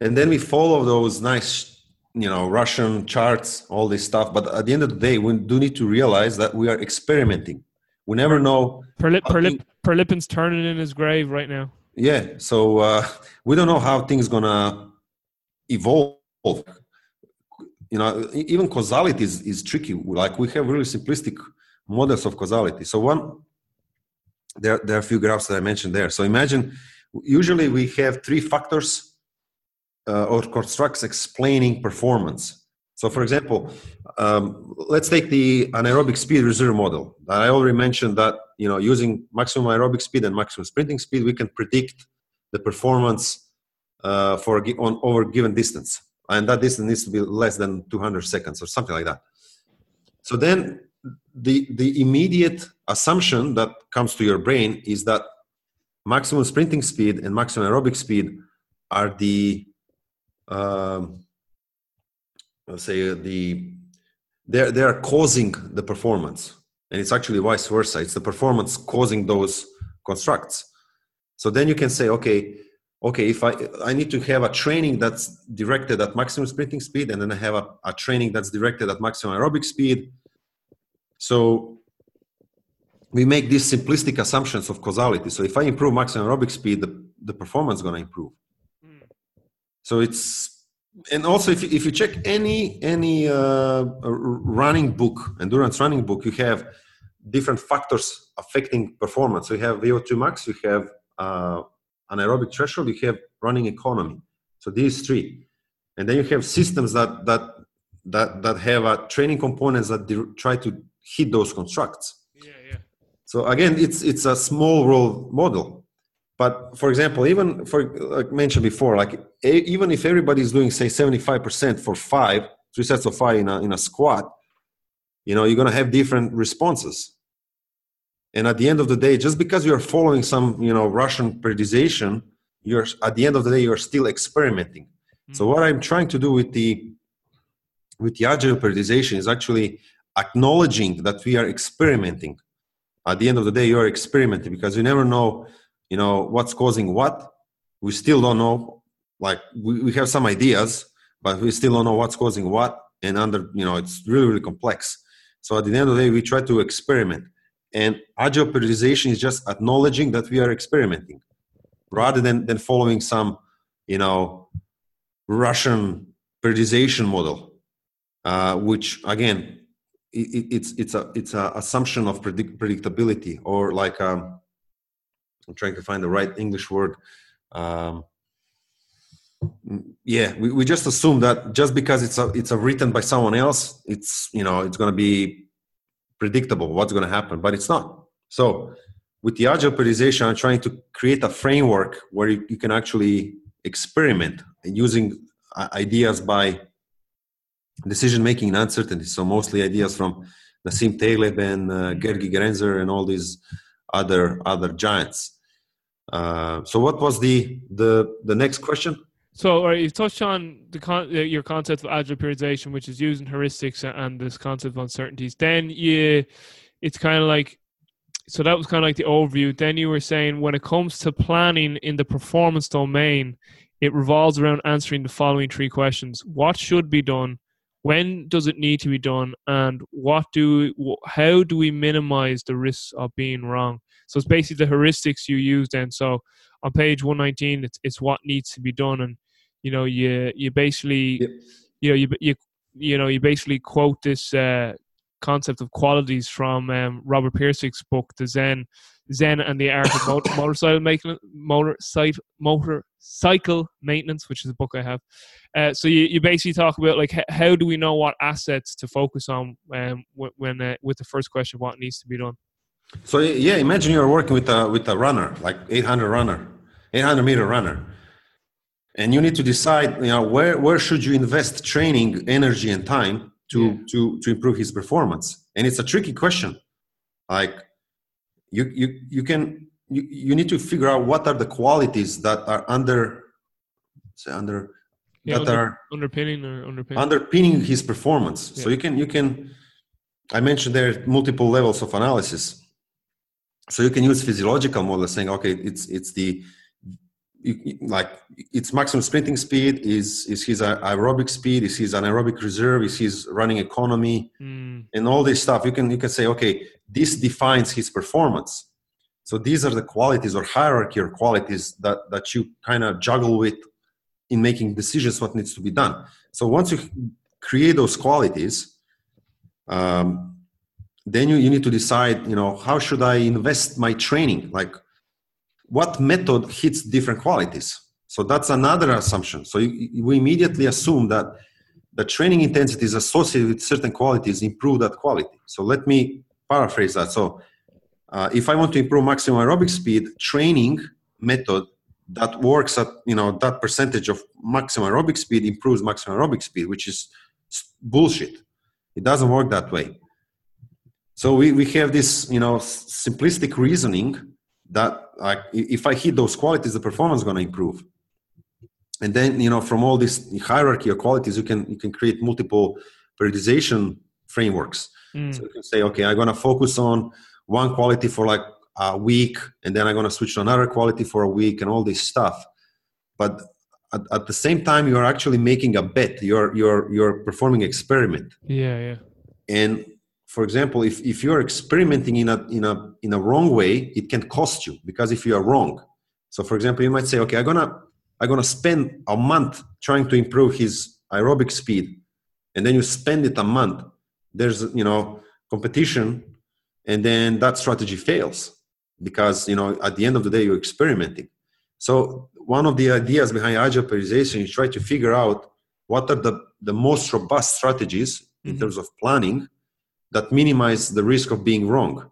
and then we follow those nice you know russian charts all this stuff but at the end of the day we do need to realize that we are experimenting we never know Perlip, Perlip, Prilepin's turning in his grave right now yeah so uh, we don't know how things gonna evolve. You know even causality is, is tricky. Like we have really simplistic models of causality. So one there, there are a few graphs that i mentioned there. So imagine usually we have three factors uh, or constructs explaining performance. So, for example, um, let's take the anaerobic speed reserve model. I already mentioned that you know using maximum aerobic speed and maximum sprinting speed, we can predict the performance uh, for on over given distance, and that distance needs to be less than 200 seconds or something like that. So then, the the immediate assumption that comes to your brain is that maximum sprinting speed and maximum aerobic speed are the um, let's say uh, the they're they're causing the performance. And it's actually vice versa. It's the performance causing those constructs. So then you can say okay okay if i i need to have a training that's directed at maximum sprinting speed and then i have a, a training that's directed at maximum aerobic speed. So we make these simplistic assumptions of causality. So if i improve maximum aerobic speed the, the performance is going to improve so it's and also if you, if you check any any uh, running book, endurance running book, you have different factors affecting performance. So you have VO2 max, you have uh, anaerobic threshold, you have running economy. So these three, and then you have systems that that that that have a training components that try to hit those constructs. Yeah, yeah. So again, it's it's a small world model but for example, even for like mentioned before, like even if everybody is doing say 75% for five, three sets of five in a, in a squat, you know, you're going to have different responses. And at the end of the day, just because you're following some, you know, Russian periodization, you're at the end of the day, you're still experimenting. Mm-hmm. So what I'm trying to do with the with the agile periodization is actually acknowledging that we are experimenting. At the end of the day, you are experimenting because you never know you know what's causing what we still don't know like we, we have some ideas but we still don't know what's causing what and under you know it's really really complex. So at the end of the day we try to experiment. And agile periodization is just acknowledging that we are experimenting rather than than following some you know russian periodization model uh, which again it, it's it's a it's a assumption of predict, predictability or like um, I'm trying to find the right English word. Um, yeah, we, we just assume that just because it's a it's a written by someone else, it's you know it's going to be predictable what's going to happen, but it's not. So with the agile periodization, I'm trying to create a framework where you, you can actually experiment using uh, ideas by decision making and uncertainty. So mostly ideas from Nassim Taleb and uh, Gerd Gigerenzer and all these other other giants. Uh, so what was the the the next question? So right, you've touched on the con- your concept of agile periodization, which is using heuristics and this concept of uncertainties. Then you, it's kind of like, so that was kind of like the overview. Then you were saying when it comes to planning in the performance domain, it revolves around answering the following three questions: What should be done? when does it need to be done and what do how do we minimize the risks of being wrong so it's basically the heuristics you use then. So on page 119 it's, it's what needs to be done. And you know you you basically yep. you know you, you you know you basically quote this uh, concept of qualities from um, Robert Pirsig's book the Zen Zen and the Art of motor, (laughs) Motorcycle Maintenance Motor site Motorcycle Maintenance which is a book I have. Uh, so you, you basically talk about like h- how do we know what assets to focus on um, when uh, with the first question what needs to be done so yeah imagine you're working with a with a runner like 800 runner 800 meter runner and you need to decide you know where where should you invest training energy and time to yeah. to to improve his performance? And it's a tricky question. Like you you you can you, you need to figure out what are the qualities that are under say under yeah, that under, are underpinning or underpinning. underpinning his performance. Yeah. so you can you can i mentioned there multiple levels of analysis so you can use physiological model saying okay it's it's the like its maximum sprinting speed is is his aerobic speed is his anaerobic reserve is his running economy mm. and all this stuff. You can you can say okay this defines his performance. So these are the qualities or hierarchy or qualities that that you kind of juggle with in making decisions what needs to be done. So once you create those qualities um, then you, you need to decide you know how should i invest my training like what method hits different qualities. So that's another assumption. So you, we immediately assume that the training intensity is associated with certain qualities, improve that quality. So let me paraphrase that. So uh, if I want to improve maximum aerobic speed, training method that works at you know that percentage of maximum aerobic speed improves maximum aerobic speed, which is bullshit. It doesn't work that way. So we, we have this you know simplistic reasoning that like if I hit those qualities, the performance is going to improve. And then you know from all this hierarchy of qualities, you can you can create multiple prioritization frameworks. Mm. So you can say, okay, I'm going to focus on one quality for like a week, and then I'm going to switch to another quality for a week, and all this stuff. But at, at the same time, you are actually making a bet. You're you're you're performing experiment. Yeah, yeah. And for example, if, if you're experimenting in a, in, a, in a wrong way, it can cost you because if you are wrong. So for example, you might say, okay, I'm gonna, I'm gonna spend a month trying to improve his aerobic speed. And then you spend it a month. There's, you know, competition and then that strategy fails because, you know, at the end of the day, you're experimenting. So one of the ideas behind agile periodization is try to figure out what are the, the most robust strategies in mm-hmm. terms of planning that minimize the risk of being wrong.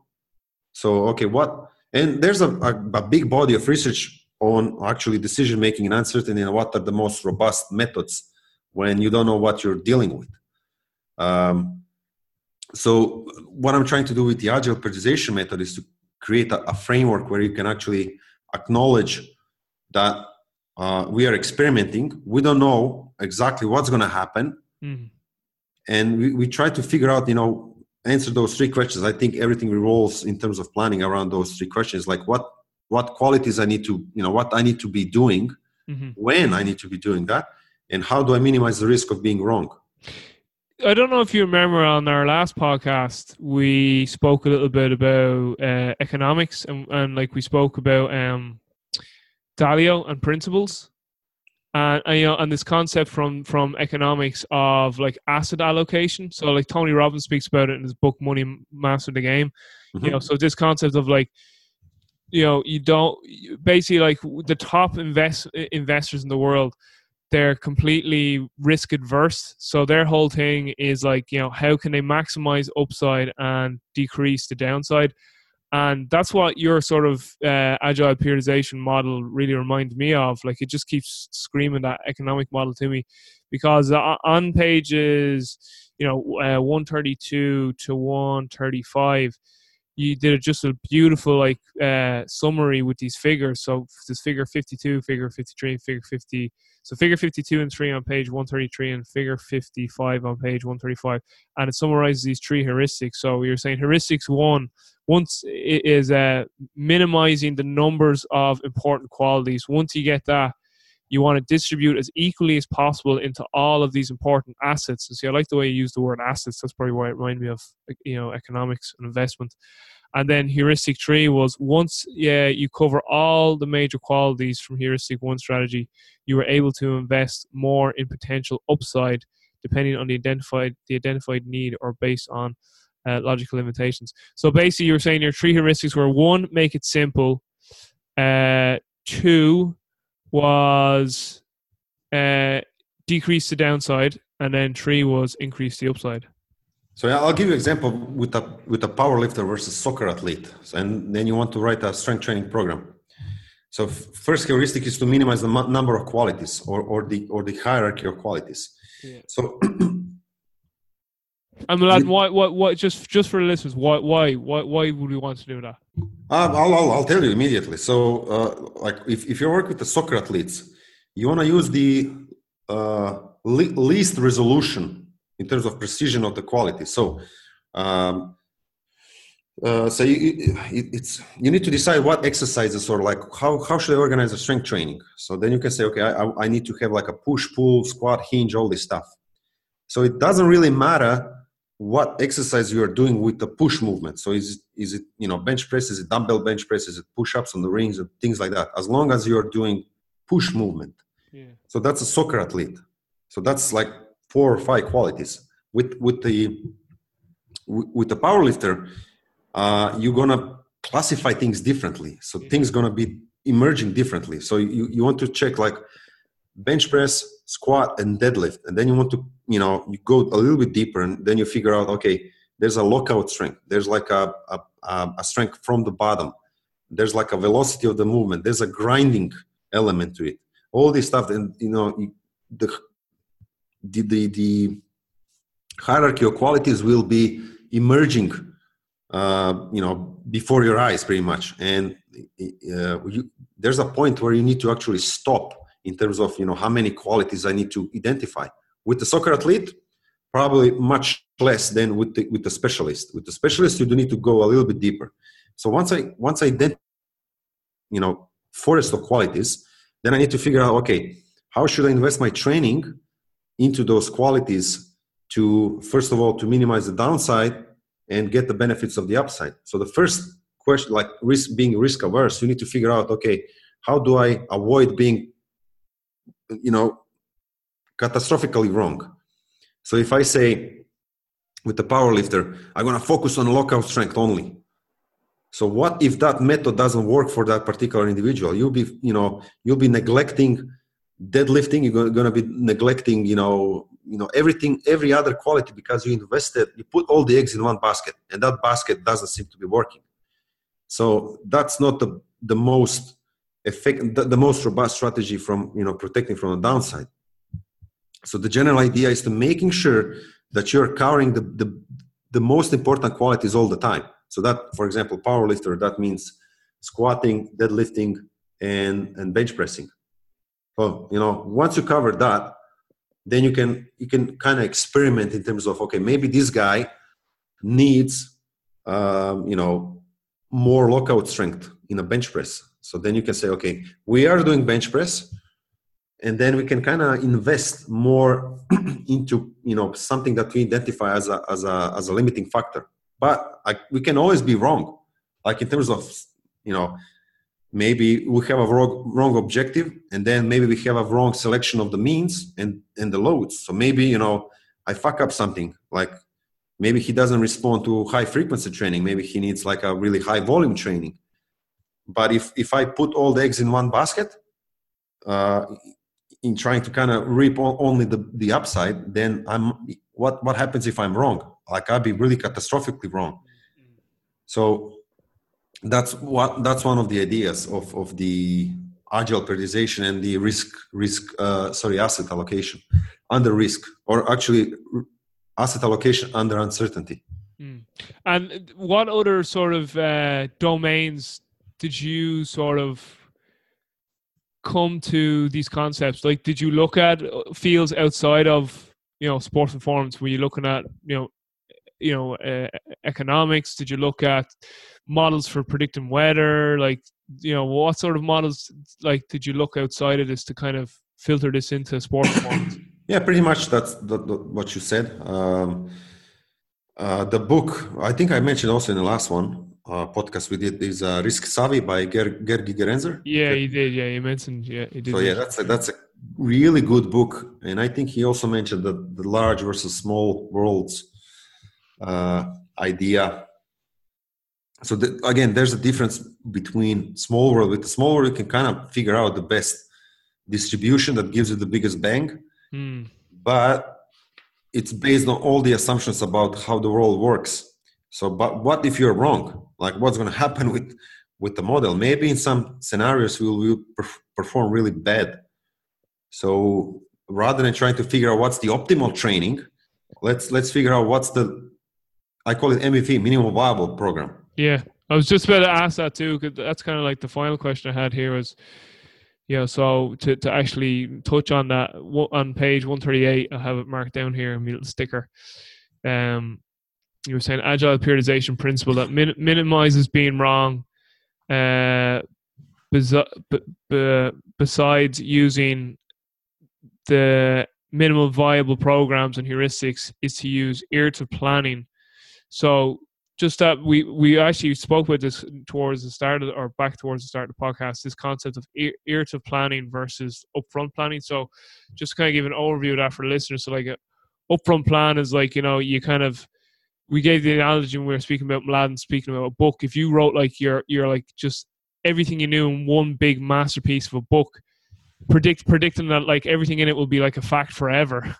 So, okay, what? And there's a, a, a big body of research on actually decision making and uncertainty and what are the most robust methods when you don't know what you're dealing with. Um, so, what I'm trying to do with the agile periodization method is to create a, a framework where you can actually acknowledge that uh, we are experimenting. We don't know exactly what's going to happen. Mm-hmm. And we, we try to figure out, you know, answer those three questions, I think everything revolves in terms of planning around those three questions. Like what what qualities I need to, you know, what I need to be doing, mm-hmm. when I need to be doing that, and how do I minimize the risk of being wrong. I don't know if you remember on our last podcast, we spoke a little bit about uh, economics and, and like we spoke about um, Dalio and principles and, and, you know and this concept from from economics of like asset allocation. So like tony robbins speaks about it in his book money master the game. Mm-hmm. you know so this concept of like you know you don't basically like the top invest investors in the world they're completely risk adverse. So their whole thing is like you know how can they maximize upside and decrease the downside and that's what your sort of uh, agile periodization model really reminds me of. Like it just keeps screaming that economic model to me because on pages you know uh, 132 to 135 you did just a beautiful like uh, summary with these figures. So this figure 52 figure 53 figure 50 so figure 52 and 3 on page 133 and figure 55 on page 135 and it summarizes these three heuristics. So you're saying heuristics 1 once it is uh, minimizing the numbers of important qualities. Once you get that, you want to distribute as equally as possible into all of these important assets. And see, I like the way you use the word assets. That's probably why it reminded me of you know economics and investment. And then heuristic three was once yeah you cover all the major qualities from heuristic one strategy, you were able to invest more in potential upside depending on the identified the identified need or based on uh, logical limitations. So basically, you were saying your three heuristics were one, make it simple. Uh, two was uh, decrease the downside, and then three was increase the upside. So I'll give you an example with a with a power lifter versus soccer athlete, and then you want to write a strength training program. So first heuristic is to minimize the number of qualities or, or the or the hierarchy of qualities. Yeah. So (clears throat) And Milan, why, why, why, just, just for the listeners, why, why, why, why would we want to do that? Uh, I'll, I'll, I'll, tell you immediately. So, uh, like, if, if you work with the soccer athletes, you want to use the uh, le- least resolution in terms of precision of the quality. So, um, uh, so you, it, it's you need to decide what exercises or like how how should I organize a strength training. So then you can say, okay, I, I need to have like a push, pull, squat, hinge, all this stuff. So it doesn't really matter what exercise you are doing with the push movement. So is it, is it you know bench press? Is it dumbbell bench press? Is it push ups on the rings and things like that? As long as you are doing push movement. Yeah. So that's a soccer athlete. So that's like four or five qualities. With with the with the power lifter, uh, you're gonna classify things differently. So yeah. things gonna be emerging differently. So you, you want to check like bench press, squat, and deadlift, and then you want to you know you go a little bit deeper, and then you figure out okay, there's a lockout strength, there's like a a, a strength from the bottom, there's like a velocity of the movement, there's a grinding element to it. All this stuff, and you know the the the, the hierarchy of qualities will be emerging uh, you know before your eyes pretty much. And uh, you, there's a point where you need to actually stop in terms of you know how many qualities I need to identify. With the soccer athlete, probably much less than with the, with the specialist. With the specialist, you do need to go a little bit deeper. So once I once I identify, you know, forest of qualities, then I need to figure out okay, how should I invest my training into those qualities to first of all to minimize the downside and get the benefits of the upside. So the first question, like risk being risk averse, you need to figure out okay, how do I avoid being you know catastrophically wrong. So if i say with the power lifter i'm going to focus on local strength only. So what if that method doesn't work for that particular individual? You'll be you know you'll be neglecting deadlifting you're going to be neglecting you know you know everything every other quality because you invested you put all the eggs in one basket and that basket doesn't seem to be working. So that's not the the most effect, the, the most robust strategy from you know protecting from the downside. So the general idea is to making sure that you're covering the, the, the most important qualities all the time. So that, for example, power lifter, that means squatting, deadlifting, and, and bench pressing. Well, you know, once you cover that, then you can you can kind of experiment in terms of okay, maybe this guy needs um, you know more lockout strength in a bench press so then you can say, okay, we are doing bench press, and then we can kind of invest more (clears throat) into you know something that we identify as a as a as a limiting factor. But I, we can always be wrong, like in terms of you know maybe we have a wrong, wrong objective and then maybe we have a wrong selection of the means and and the loads. So maybe you know i fuck up something. Like maybe he doesn't respond to high frequency training. Maybe he needs like a really high volume training but if if i put all the eggs in one basket uh, in trying to kind of reap only the, the upside then i'm what what happens if i'm wrong? Like i'd be really catastrophically wrong. So that's what that's one of the ideas of of the agile periodization and the risk risk uh, sorry asset allocation. Under risk or actually asset allocation under uncertainty. Mm. and what other sort of uh, domains did you sort of come to these concepts? Like, did you look at uh, fields outside of you know sports performance? Were you looking at you know you know uh, economics? Did you look at models for predicting weather? Like, you know, what sort of models like did you look outside of this to kind of filter this into sport performance? (coughs) Yeah, pretty much that's the, the, what you said. Um, uh, the book, I think I mentioned also in the last one uh, podcast we did, is uh, Risk Savvy by Ger- Gerd Gigerenzer. Yeah, he did. Yeah, he mentioned. Yeah, he did. So yeah, that's a, that's a really good book, and I think he also mentioned the, the large versus small worlds uh, idea. So the, again, there's a difference between small world. With the small world, you can kind of figure out the best distribution that gives you the biggest bang, Hmm. but it's based on all the assumptions about how the world works. So, but what if you're wrong? Like, what's going to happen (laughs) with with the model? Maybe in some scenarios we will perf- perform really bad. So, rather than trying to figure out what's the optimal training, let's let's figure out what's the I call it MVP, minimum viable program. Yeah, I was just about to ask that too. Cause that's kind of like the final question I had here is yeah. So to to actually touch on that on page one thirty eight, I have it marked down here in little sticker. Um, you were saying agile periodization principle that min- minimizes being wrong. Uh, b- b- besides using the minimal viable programs and heuristics, is to use iterative planning. So just that we we actually spoke about this towards the start of or back towards the start of the podcast this concept of iterative planning versus upfront planning so just kind of give an overview of that for listeners so like a upfront plan is like you know you kind of we gave the analogy when we were speaking about Mladen speaking about a book if you wrote like your you're like just everything you knew in one big masterpiece of a book predict predicting that like everything in it will be like a fact forever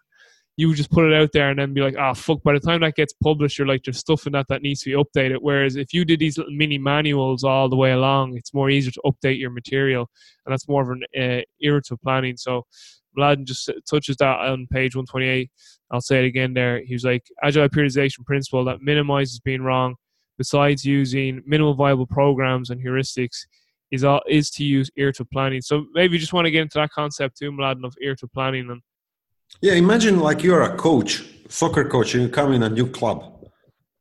you would just put it out there and then be like, ah, fuck, by the time that gets published, you're like, there's stuff in that that needs to be updated. Whereas if you did these little mini manuals all the way along, it's more easier to update your material. And that's more of an uh, iterative planning. So Mladen just touches that on page 128. I'll say it again there. He was like, agile periodization principle that minimizes being wrong, besides using minimal viable programs and heuristics, is all, is to use iterative planning. So maybe you just want to get into that concept too, Mladen, of iterative planning and Yeah, imagine like you're a coach, soccer coach, and you come in a new club,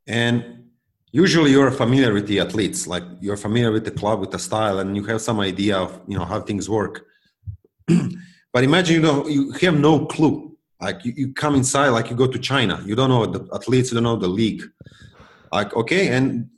and usually you're familiar with the athletes, like you're familiar with the club, with the style, and you have some idea of you know how things work. (clears throat) but imagine you know you have no clue. Like you, you come inside, like you go to China, you don't know the athletes, you don't know the league. Like okay, and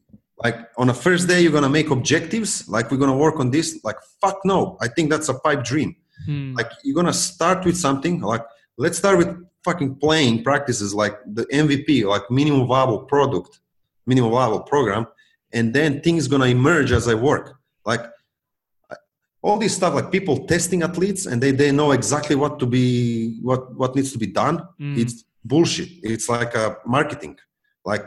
like on the first day you're gonna make objectives, like we're gonna work on this. Like fuck no, I think that's a pipe dream. hmm, Like you're gonna start with something like let's start with fucking playing practices like the MVP, like minimum viable product, minimum viable program, and then things gonna emerge as I work. Like all this stuff, like people testing athletes and they, they know exactly what to be what what needs to be done. mm, It's bullshit. It's like a marketing. Like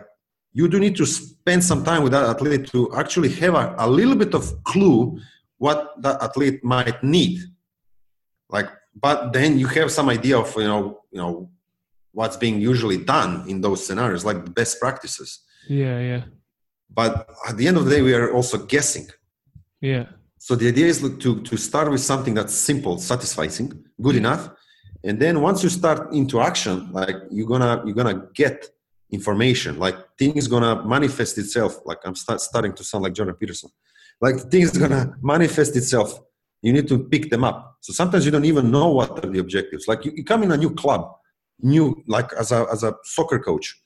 you do need to spend some time with that athlete to actually have a, a little bit of clue what that athlete might need. Like, but then you have some idea of you know you know what's being usually done in those scenarios, like the best practices. yeah, yeah, But at the end of the day, we are also guessing. yeah. So the idea is to to start with something that's simple, satisfying, good mm-hmm. enough, and then once you start into action, like you're gonna you're gonna get information. Like things gonna manifest itself. Like I'm start, starting to sound like Jordan Peterson. Like things gonna manifest itself. You need to pick them up. So sometimes you don't even know what are the objectives. Like you, you come in a new club, new like as a as a soccer coach,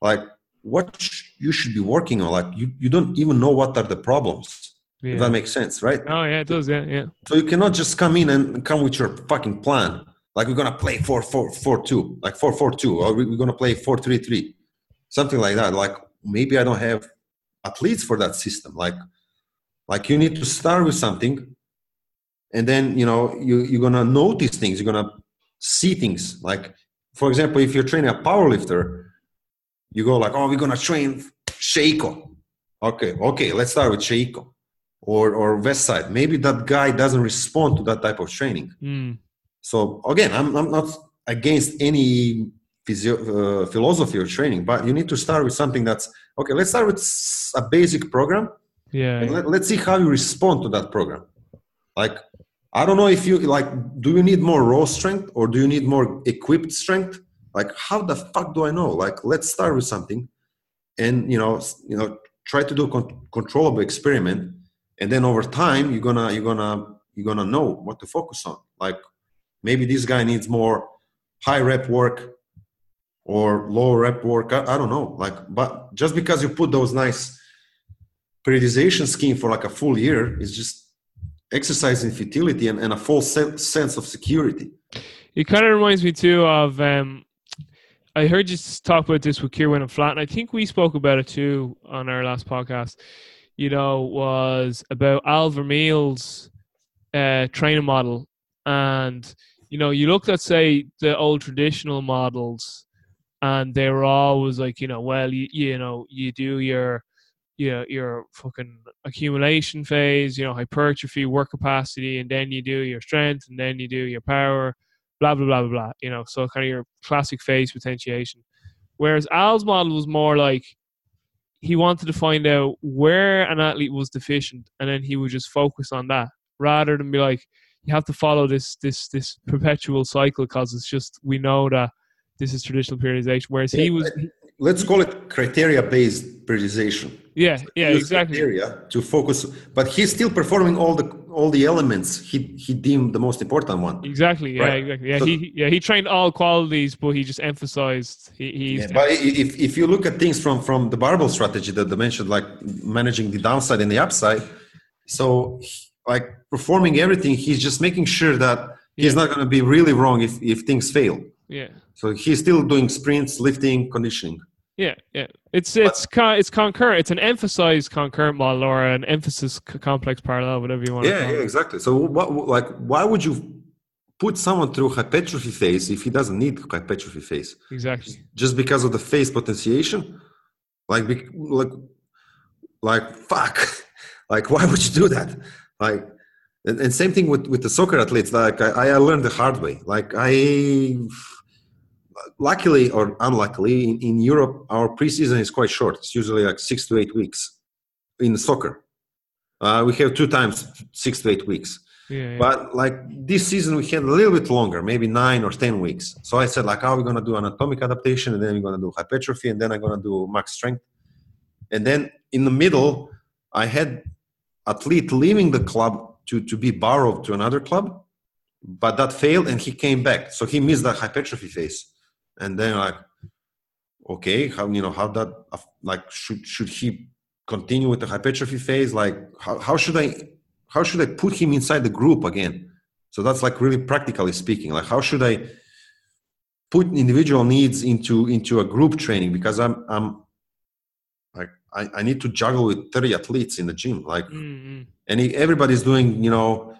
like what you should be working on. Like you you don't even know what are the problems yeah. that makes sense, right? Oh yeah, it does. Yeah, yeah. So you cannot just come in and come with your fucking plan. Like we're gonna play four four four two, like four four two, or we- we're gonna play four three three, something like that. Like maybe I don't have athletes for that system. Like like you need to start with something, and then you know you you're gonna notice things. You're gonna see things. Like for example, if you're training a powerlifter, you go like, oh, we're gonna train Sheiko. Okay, okay, let's start with Sheiko or or West Side. Maybe that guy doesn't respond to that type of training. Mm, So again, I'm, I'm not against any physio, uh, philosophy or training, but you need to start with something that's okay. Let's start with a basic program, yeah, and yeah. let, let's see how you respond to that program. Like, I don't know if you like. Do you need more raw strength or do you need more equipped strength? Like, how the fuck do I know? Like, let's start with something, and you know, you know, try to do a con- controllable experiment, and then over time you're gonna you're gonna you're gonna know what to focus on like maybe this guy needs more high rep work or low rep work I, I don't know like but just because you put those nice periodization scheme for like a full year is just exercising futility and, and a false se- sense of security It kind of reminds me too of. Um, I heard you talk about this with Kieran and Flat, and I think we spoke about it too on our last podcast. You know, was about Al Vermeil's uh, training model, and you know, you looked at say the old traditional models, and they were always like, you know, well, you you know, you do your your your fucking accumulation phase, you know, hypertrophy, work capacity, and then you do your strength, and then you do your power, blah blah blah blah blah. You know, so kind of your classic phase potentiation. Whereas Al's model was more like he wanted to find out where an athlete was deficient, and then he would just focus on that rather than be like, you have to follow this this this perpetual cycle because it's just we know that this is traditional periodization. Whereas he was, let's call it criteria based periodization yeah, yeah, use exactly. criteria to focus but he's still performing all the all the elements he he deemed the most important one Exactly. Yeah. Right. Exactly. Yeah. So- he yeah he trained all qualities, but he just emphasized he he. Yeah, but if, if you look at things from from the barbell strategy that they mentioned like managing the downside and the upside so like performing everything he's just making sure that he's Yeah. not going to be really wrong if if things fail yeah. so he's still doing sprints lifting conditioning Yeah. Yeah. It's it's con- it's concurrent. It's an emphasized concurrent model or an emphasis c- complex parallel, whatever you want. to yeah yeah exactly so what like why would you put someone through hypertrophy phase if he doesn't need hypertrophy phase Exactly. just because of the phase potentiation like like like fuck (laughs) like why would you do that like and, and same thing with with the soccer athletes like I, I learned the hard way like i luckily or unluckily in, in europe our preseason is quite short it's usually like six to eight weeks in soccer uh, we have two times six to eight weeks Yeah. yeah. but like this season, we had a little bit longer, maybe nine or ten weeks. So I said, like, oh, we're gonna do anatomic adaptation, and then we're gonna do hypertrophy, and then I'm gonna do max strength. And then in the middle, I had athlete leaving the club to to be borrowed to another club, but that failed, and he came back. So he missed that hypertrophy phase. And then like, okay, how you know how that like should should he continue with the hypertrophy phase? Like, how how should I how should I put him inside the group again? So that's like really practically speaking. Like how should I put individual needs into into a group training because I'm I'm like I, I need to juggle with 30 athletes in the gym. Like Mm-mm. and if everybody's doing, you know,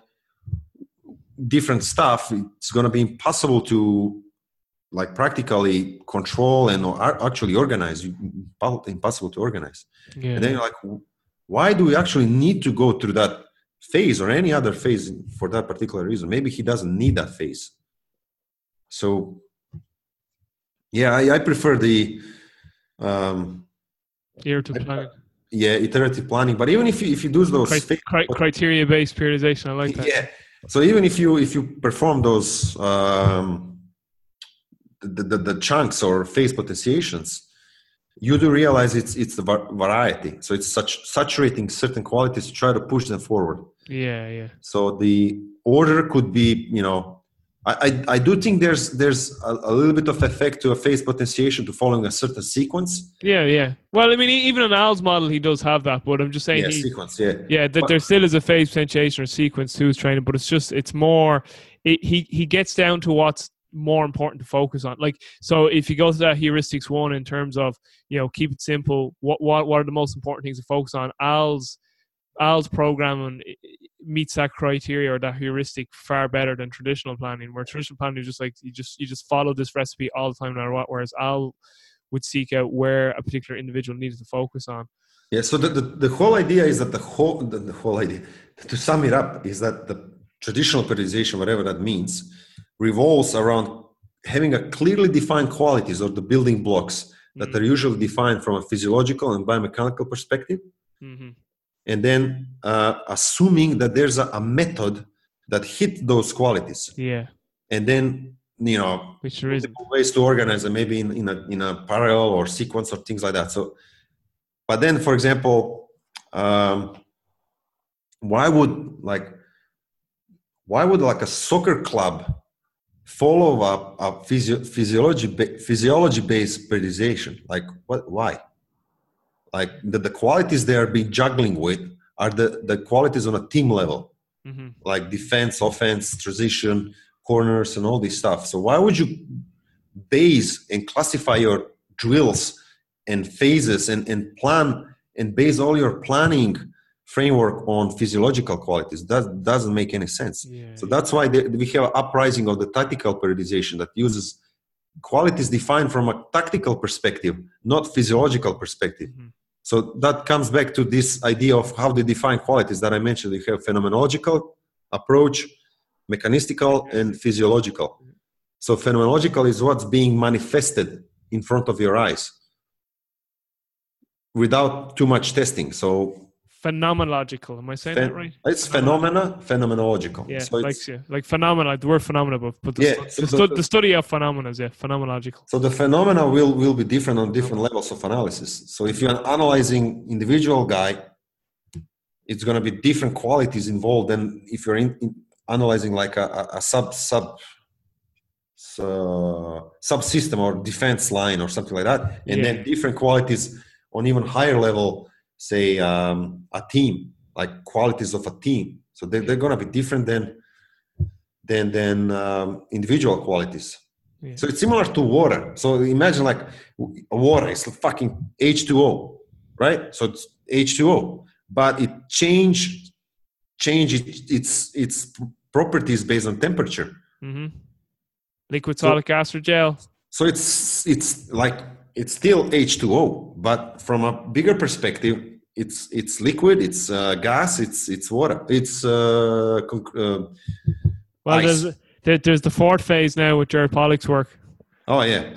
different stuff, it's gonna be impossible to like practically control and or actually organize. Impossible to organize. Yeah. And then you're like, why do we actually need to go through that phase or any other phase for that particular reason? Maybe he doesn't need that phase. So, yeah, I, I prefer the um, Iterative planning. yeah iterative planning. But even if you if you do those Cri- cri- criteria based periodization. I like that. yeah, so even if you if you perform those um, the, the the chunks or phase potentiations, you do realize it's it's the variety. So it's such saturating certain qualities to try to push them forward. Yeah. Yeah. So the order could be, you know, I I, I do think there's there's a, a little bit of effect to a phase potentiation to following a certain sequence. Yeah. Yeah. Well, I mean, even in Al's model, he does have that, but I'm just saying Yeah, he, sequence. Yeah. Yeah, that there still is a phase potentiation or sequence to his training, but it's just it's more. It, he he gets down to what's more important to focus on. Like so, if you go to that heuristics one in terms of you know keep it simple. What what what are the most important things to focus on? Al's Al's programming i- eh, i- eh, meets that criteria or that heuristic far better than traditional planning. Where traditional planning is just like you just you just follow this recipe all the time, no matter what. Whereas Al would seek out where a particular individual needed to focus on. Yeah. So the, the, the whole idea is that the whole the, the whole idea to sum it up is that the traditional periodization, whatever that means, revolves around having a clearly defined qualities or the building blocks that Mm. are usually defined from a physiological and biomechanical perspective, hmm and then uh, assuming that there's a, a method that hit those qualities, Yeah, and then you know which there multiple ways to organize them, maybe in, in a in a parallel or sequence or things like that. So, but then, for example, um, why would like why would like a soccer club follow up a physio- physiology physiology based periodization like what why? Like the, the qualities they are being juggling with are the the qualities on a team level. Mm-hmm. like defense offense transition corners and all this stuff. So why would you base and classify your drills and phases and, and plan and base all your planning framework on physiological qualities that doesn't make any sense. Yeah, so that's why they, we have uprising of the tactical periodization that uses qualities defined from a tactical perspective not physiological perspective. Mm-hmm. so that comes back to this idea of how they define qualities that i mentioned. You have phenomenological approach mechanistical and physiological. So phenomenological is what's being manifested in front of your eyes without too much testing. So phenomenological. Am I saying Phen- that right? It's phenomena, phenomenological. Yeah, so like, yeah, like phenomena. The word phenomena, but, but the, yeah, stu- so the, stu- the, study of phenomena is yeah, phenomenological. So the phenomena will will be different on different levels of analysis. So if you're analyzing individual guy, it's going to be different qualities involved than if you're in, in analyzing like a, a, a sub sub uh, subsystem or defense line or something like that, and yeah. then different qualities on even higher level say um, a team like qualities of a team. So they're, they're going to be different than than than um, individual qualities. Yeah. so it's similar to water. So imagine like water is fucking h2o right? So it's h2o but it change change its its properties based on temperature. Mm-hmm. liquid solid so, gas or gel so it's it's like it's still H2O, but from a bigger perspective, it's it's liquid, it's uh, gas, it's it's water, it's uh, uh, well, ice. there's there's the fourth phase now with Gerald Pollack's work. Oh yeah.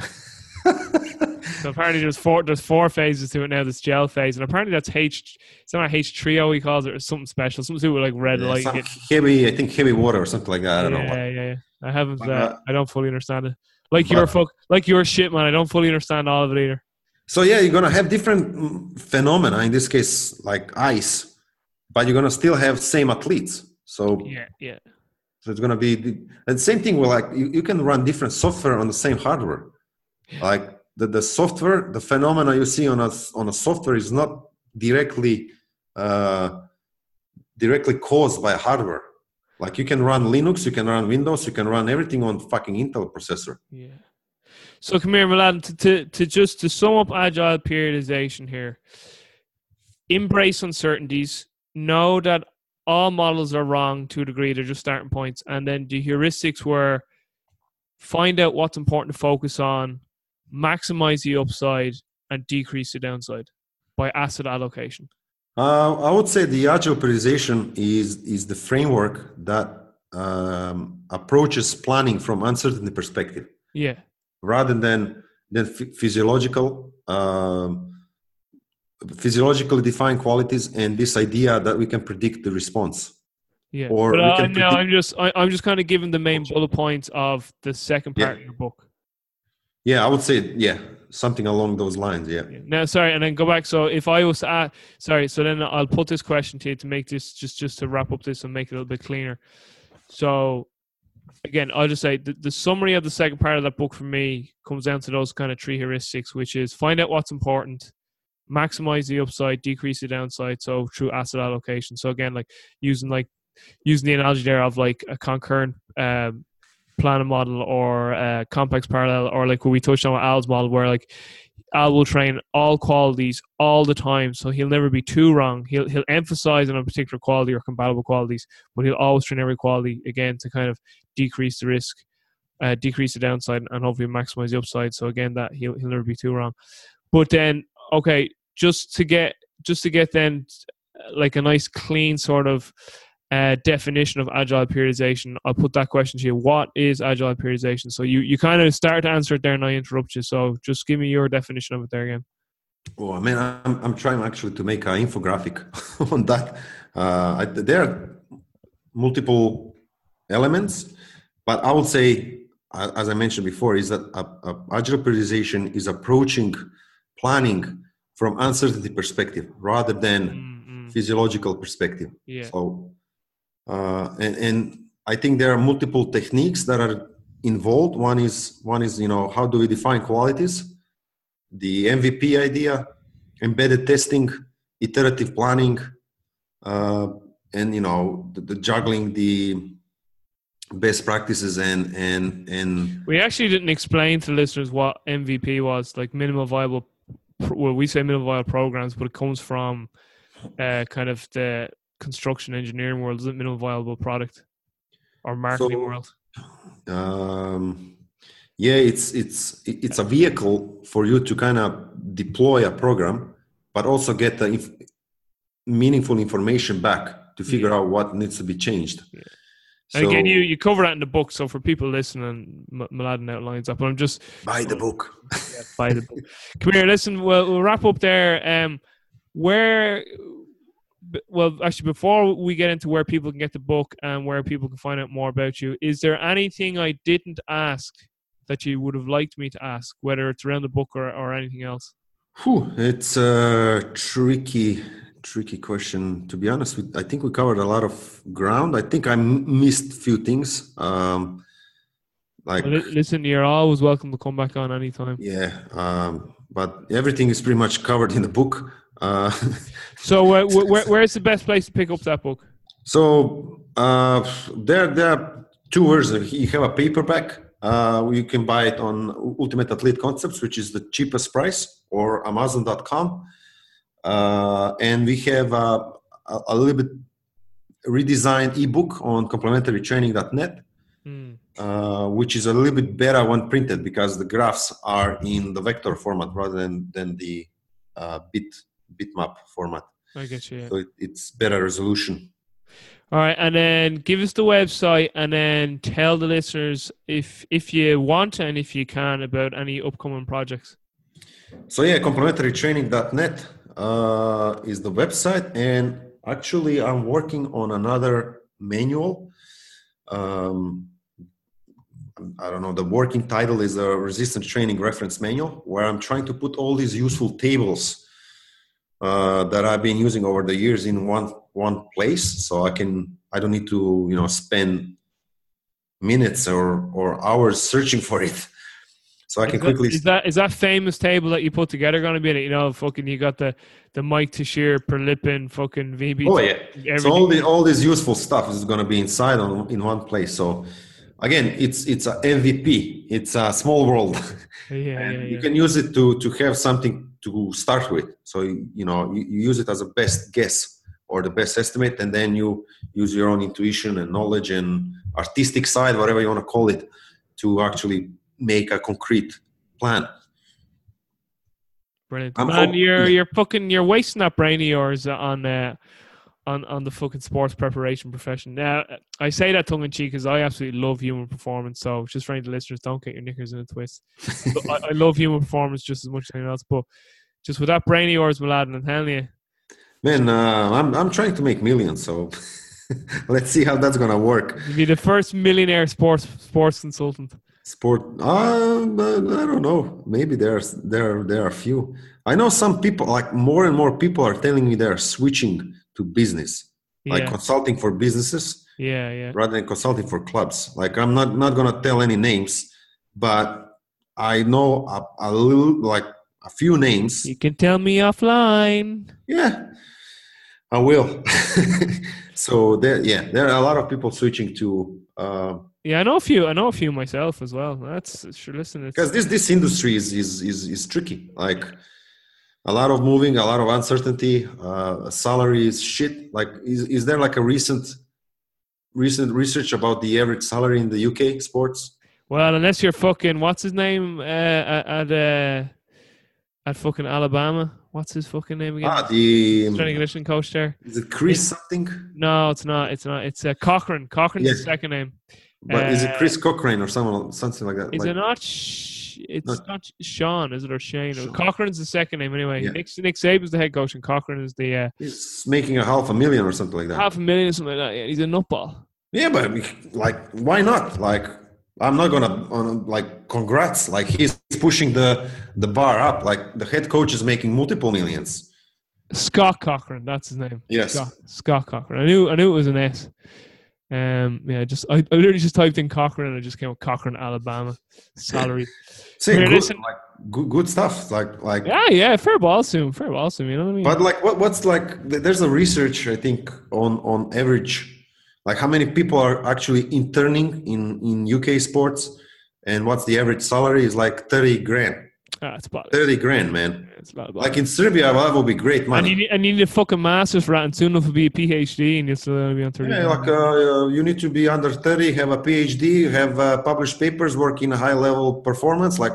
so apparently there's four there's four phases to it now. This gel phase, and apparently that's H something H trio he calls it, or something special, something to do with like red yeah, light. Heavy, I think heavy water or something like that. I don't yeah, know. Yeah, yeah, yeah. I haven't. Uh, I don't fully understand it. Like but, your fuck, like your shit, man. I don't fully understand all of it either. So yeah, you're gonna have different mm, phenomena. In this case, like ice, but you're gonna still have same athletes. So yeah, yeah. So it's gonna be the, and same thing. With like you, you can run different software on the same hardware. Yeah. Like the, the software, the phenomena you see on a on a software is not directly uh, directly caused by hardware. Like you can run Linux, you can run Windows, you can run everything on fucking Intel processor. Yeah. So come here, Mladen, to, to, to just to sum up agile periodization here. Embrace uncertainties. Know that all models are wrong to a degree, they're just starting points. And then the heuristics were find out what's important to focus on, maximize the upside, and decrease the downside by asset allocation. Uh, I would say the agile periodization is is the framework that um, approaches planning from uncertainty perspective. Yeah. Rather than than physiological um, physiologically defined qualities and this idea that we can predict the response. Yeah. Or but, uh, no, I'm just I, am just kind of giving the main bullet points of the second part yeah. of your book. Yeah, I would say yeah something along those lines. Yeah. Now, sorry, and then go back. So if I was to ask, sorry, so then I'll put this question to you to make this just just to wrap up this and make it a little bit cleaner. So again, I'll just say the, the summary of the second part of that book for me comes down to those kind of three heuristics, which is find out what's important, maximize the upside, decrease the downside. So through asset allocation. So again, like using like using the analogy there of like a concurrent um, planning model or a complex parallel or like what we touched on with Al's model where like Al will train all qualities all the time, so he'll never be too wrong. He'll he'll emphasize on a particular quality or compatible qualities, but he'll always train every quality again to kind of decrease the risk, uh, decrease the downside, and hopefully maximize the upside. So again, that he'll he'll never be too wrong. But then, okay, just to get just to get then like a nice clean sort of uh, definition of agile periodization, I'll put that question to you. What is agile periodization? So you, you kind of start to answer it there and I interrupt you. So just give me your definition of it there again. Oh, I mean, I'm, I'm trying actually to make an infographic (laughs) on that. Uh, I, there are multiple elements, but I would say, as I mentioned before, is that a, a agile periodization is approaching planning from uncertainty perspective rather than mm-hmm physiological perspective. Yeah. So, uh, and, and I think there are multiple techniques that are involved. One is one is you know how do we define qualities, the MVP idea, embedded testing, iterative planning, uh, and you know the, the juggling the best practices and and and We actually didn't explain to listeners what MVP was, like minimal viable. Well, we say minimal viable programs, but it comes from uh, kind of the construction engineering world, isn't it? Minimal viable product or marketing So- world. um, yeah it's it's it's a vehicle for you to kind of deploy a program but also get the inf- meaningful information back to figure out what needs to be changed And again, you you cover that in the book. So for people listening, M- Mladen outlines that. But I'm just buy the book buy the book. Come here, listen. We'll, we'll wrap up there. Um, where, well, actually, before we get into where people can get the book and where people can find out more about you, is there anything I didn't ask that you would have liked me to ask, whether it's around the book or, or anything else? Whew, it's a tricky tricky question to be honest with i think we covered a lot of ground i think i m- missed few things um like Well, listen, you're always welcome to come back on anytime. yeah um but everything is pretty much covered in the book uh (laughs) So, uh, where, where's the best place to pick up that book? So uh, there, there are two versions. You have a paperback. Uh, you can buy it on Ultimate Athlete Concepts, which is the cheapest price, or Amazon.com. Uh, and we have a, a, little bit redesigned ebook on complementarytraining.net, Hmm. uh, which is a little bit better when printed because the graphs are in the vector format rather than than the uh, bit bitmap format. I get you. yeah. So it, it's better resolution. All right, and then give us the website, and then tell the listeners if if you want and if you can about any upcoming projects. So yeah, complementarytraining.net uh, is the website, and actually, I'm working on another manual. Um, I don't know. The working title is a resistance training reference manual, where I'm trying to put all these useful tables uh, that I've been using over the years in one one place, so I can I don't need to you know spend minutes or or hours searching for it. So I can Is quickly is that is that famous table that you put together going to be in it? You know, fucking you got the the Mike Tuchscherer, Prilepin, fucking VB. Oh yeah. everything. So all the all this useful stuff is going to be inside on in one place. So again, it's it's a MVP. It's a small world. yeah, (laughs) yeah, yeah. you can use it to to have something to start with. So you know you, you use it as a best guess or the best estimate, and then you use your own intuition and knowledge and artistic side, whatever you want to call it, to actually make a concrete plan. Brilliant, I'm man. hope- you're you're fucking you're wasting that brain of yours on uh, on on the fucking sports preparation profession. Now, I say that tongue in cheek because I absolutely love human performance. So just for any of the listeners, don't get your knickers in a twist. (laughs) I, I love human performance just as much as anything else. But just with that brain of yours, my lad, and I'm telling you, Man, uh, I'm I'm trying to make millions, so (laughs) let's see how that's gonna work. you'll be the first millionaire sports sports consultant. Sport, uh, I don't know. Maybe there's there there are a few. I know some people, like more and more people, are telling me they're switching to business, like consulting for businesses yeah, yeah. rather than consulting for clubs. Like I'm not not gonna tell any names, but I know a, a little, like a few names. You can tell me offline. Yeah, I will. (laughs) so there, yeah, there are a lot of people switching to. Uh, Yeah, I know a few. I know a few myself as well. That's sure. Listen, because this this industry is is is, is tricky like a lot of moving a lot of uncertainty uh salary is shit like is, is there like a recent recent research about the average salary in the uk sports Well, unless you're fucking what's his name uh, at at, uh, at fucking Alabama. What's his fucking name again? ah the Strength and conditioning coach there. is it chris something No, it's not. It's not. It's uh, Cochran. Cochran's Yeah. the second name. But is it Uh, chris cochrane or someone something like that Is like, it not? Sh- it's Not- not Sean, is it or Shane? Sean. Cochran's the second name anyway. Yeah. Nick Nick Saban's the head coach, and Cochran is the uh, he's making a half a million or something like that half a million, or something like that. Yeah, he's a nutball. Yeah, but like, why not? Like, I'm not gonna uh, like congrats. Like he's pushing the the bar up. Like the head coach is making multiple millions. Scott Cochran, that's his name. Yes. Scott, Scott Cochran. I knew I knew it was an S. Um, yeah, just I, I literally just typed in Cochran and it just came up Cochran, Alabama salary. (laughs) See, Here, good, listen. like good, good stuff. Like like yeah, yeah, fair ball soon, fair ball soon. You know what I mean? But like, what, what's like? There's a research I think on on average, like how many people are actually interning in in UK sports, and what's the average salary is like thirty grand. Ah, it's bad. Thirty grand, man. It's not Like in Serbia, that would be great money. you, need, and you need a fucking master's that, and soon enough will be a PhD, and you'll still be on 30. Yeah, like uh, uh, you need to be under 30, have a PhD, have uh, published papers, work in a high level performance, like,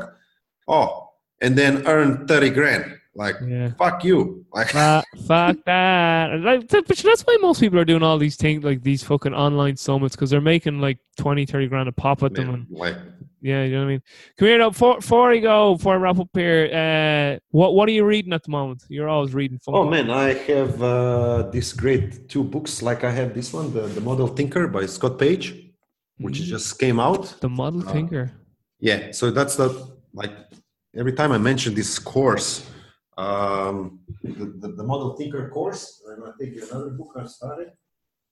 oh, and then earn 30 grand. Like, yeah. fuck you. Like, fuck, (laughs) fuck that. Like, but that's why most people are doing all these things, like these fucking online summits, because they're making like 20, 30 grand a pop at them. And, like yeah, you know what I mean? Come here, now, before, before I go, before I wrap up here, uh, what what are you reading at the moment? You're always reading. Fun. Oh man, I have uh, this great two books. Like I have this one, the, the Model Thinker by Scott Page, which Mhm. just came out. The Model Uh, Tinker. Yeah, so that's the like every time I mention this course, um, the, the, the Model Thinker course, and I think another book I started.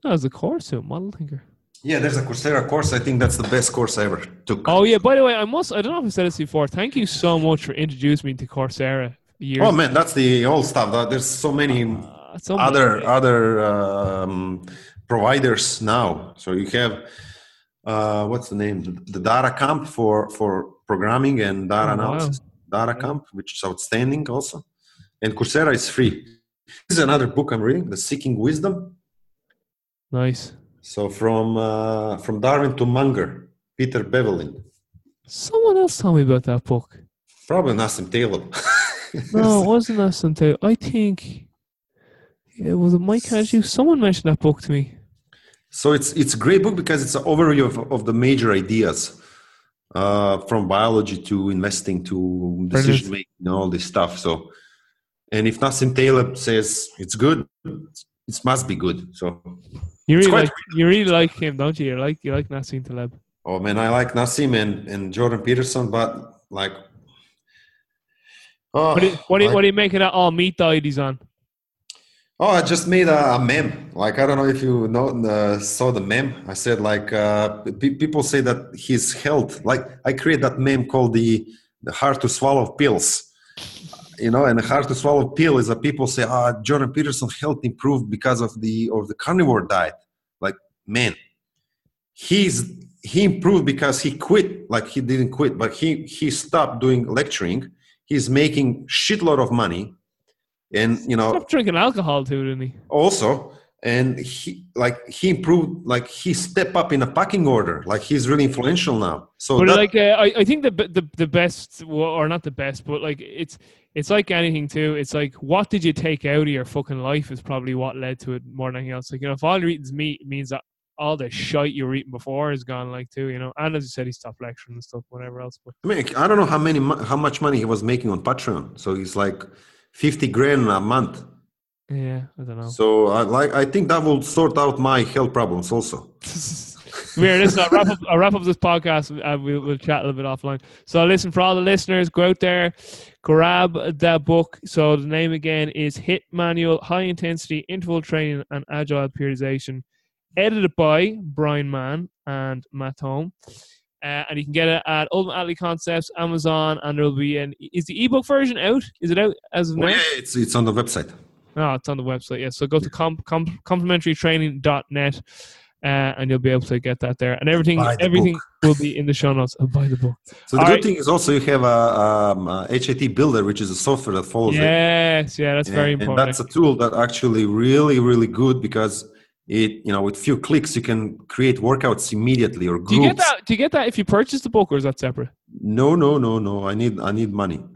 That was the course, too, Model Tinker. Yeah, there's a Coursera course. I think that's the best course I ever took. Oh, yeah, by the way, I must, I don't know if I said this before. Thank you so much for introducing me to Coursera years Oh man, that's the old stuff. There's so many Uh, so other much- other um, providers now. So you have uh, what's the name? The Data Camp for for programming and data Oh, wow. analysis. Data Camp, which is outstanding also, and Coursera is free. This is another book I'm reading, The Seeking Wisdom. Nice. So from uh, from Darwin to Munger, Peter Bevelin. Someone else told me about that book. Probably Nassim Taleb. (laughs) No, it wasn't that something. I think it was Mike Cashew. Someone mentioned that book to me. So it's it's a great book because it's an overview of, of the major ideas uh, from biology to investing to decision making and all this stuff. So, and if Nassim Taleb says it's good, it must be good. So, You really quite like you really like him, don't you? You like you like Nassim Taleb. oh man, I like Nassim and, and Jordan Peterson, but like, oh, What do you, what do you, like- what do you make of that all meat diet he's on? Oh, I just made a, a meme. Like I don't know if you know uh, saw the meme. I said like uh, pe- people say that his health. Like I create that meme called the the hard to swallow pills. You know, and the hard to swallow pill is that people say, "Ah, Jordan Peterson health improved because of the of the carnivore diet." Like man, he's he improved because he quit. Like he didn't quit, but he he stopped doing lecturing. He's making shitload of money, and you know Stop drinking alcohol too, didn't he? also and he like he improved like he stepped up in a packing order like he's really influential now so But that, like, uh, I, I think the, the the best, or not the best, but like it's it's like anything too. It's like what did you take out of your fucking life is probably what led to it more than anything else. Like you know, if all you're eating's meat, it means that all the shite you were eating before is gone. Like too, you know. And as you said, he stopped lecturing and stuff, whatever else. But I mean I don't know how many how much money he was making on Patreon so he's like 50 grand a month yeah, I don't know. so I like I think that will sort out my health problems also (laughs) Weird. Listen, I'll wrap up. I'll wrap up this podcast. And uh, we'll, we'll chat a little bit offline. So, listen for all the listeners. Go out there, grab that book. So, the name again is HIIT Manual: High Intensity Interval Training and Agile Periodization, edited by Brian Mann and Matt Home. Uh, and you can get it at Ultimate Athlete Concepts, Amazon, and there will be an. Is the ebook version out? Is it out as of now? oh, yeah it's it's on the website Oh, it's on the website. Yeah. So go to comp, comp, complementarytraining.net uh, and you'll be able to get that there. And everything everything book. will be in the show notes. Oh, buy the book. so the All good right. thing is also you have a, um, a HIT builder which is a software that follows it Yes. Yeah, that's very and, and that's a tool that actually really really good because it you know with few clicks you can create workouts immediately or groups do you get that? Do you get that if you purchase the book, or is that separate? No no no no i need i need money (laughs)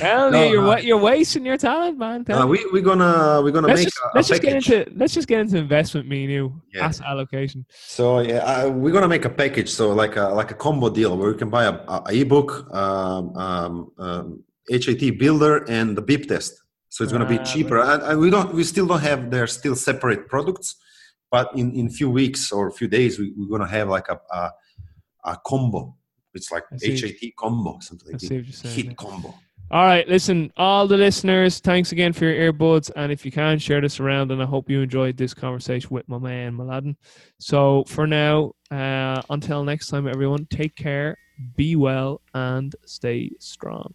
Hell No, yeah, you're no. you're wasting your talent, man. Tell uh, we, we're gonna we're gonna let's make just, a, a let's just get into let's just get into investment. Me and you, Yeah. asset allocation. so yeah uh, we're gonna make a package so like a like a combo deal where you can buy a, a, a ebook um, um, um, hit builder and the beep test so it's gonna be Ah, cheaper and, and we don't we still don't have they're still separate products but in in few weeks or a few days we, we're gonna have like a a, a combo it's like HAT combo something like see what you're saying, hit combo All right, listen, all the listeners, thanks again for your earbuds. And if you can, share this around. And I hope you enjoyed this conversation with my man, Mladen. So for now, uh, until next time, everyone, take care, be well, and stay strong.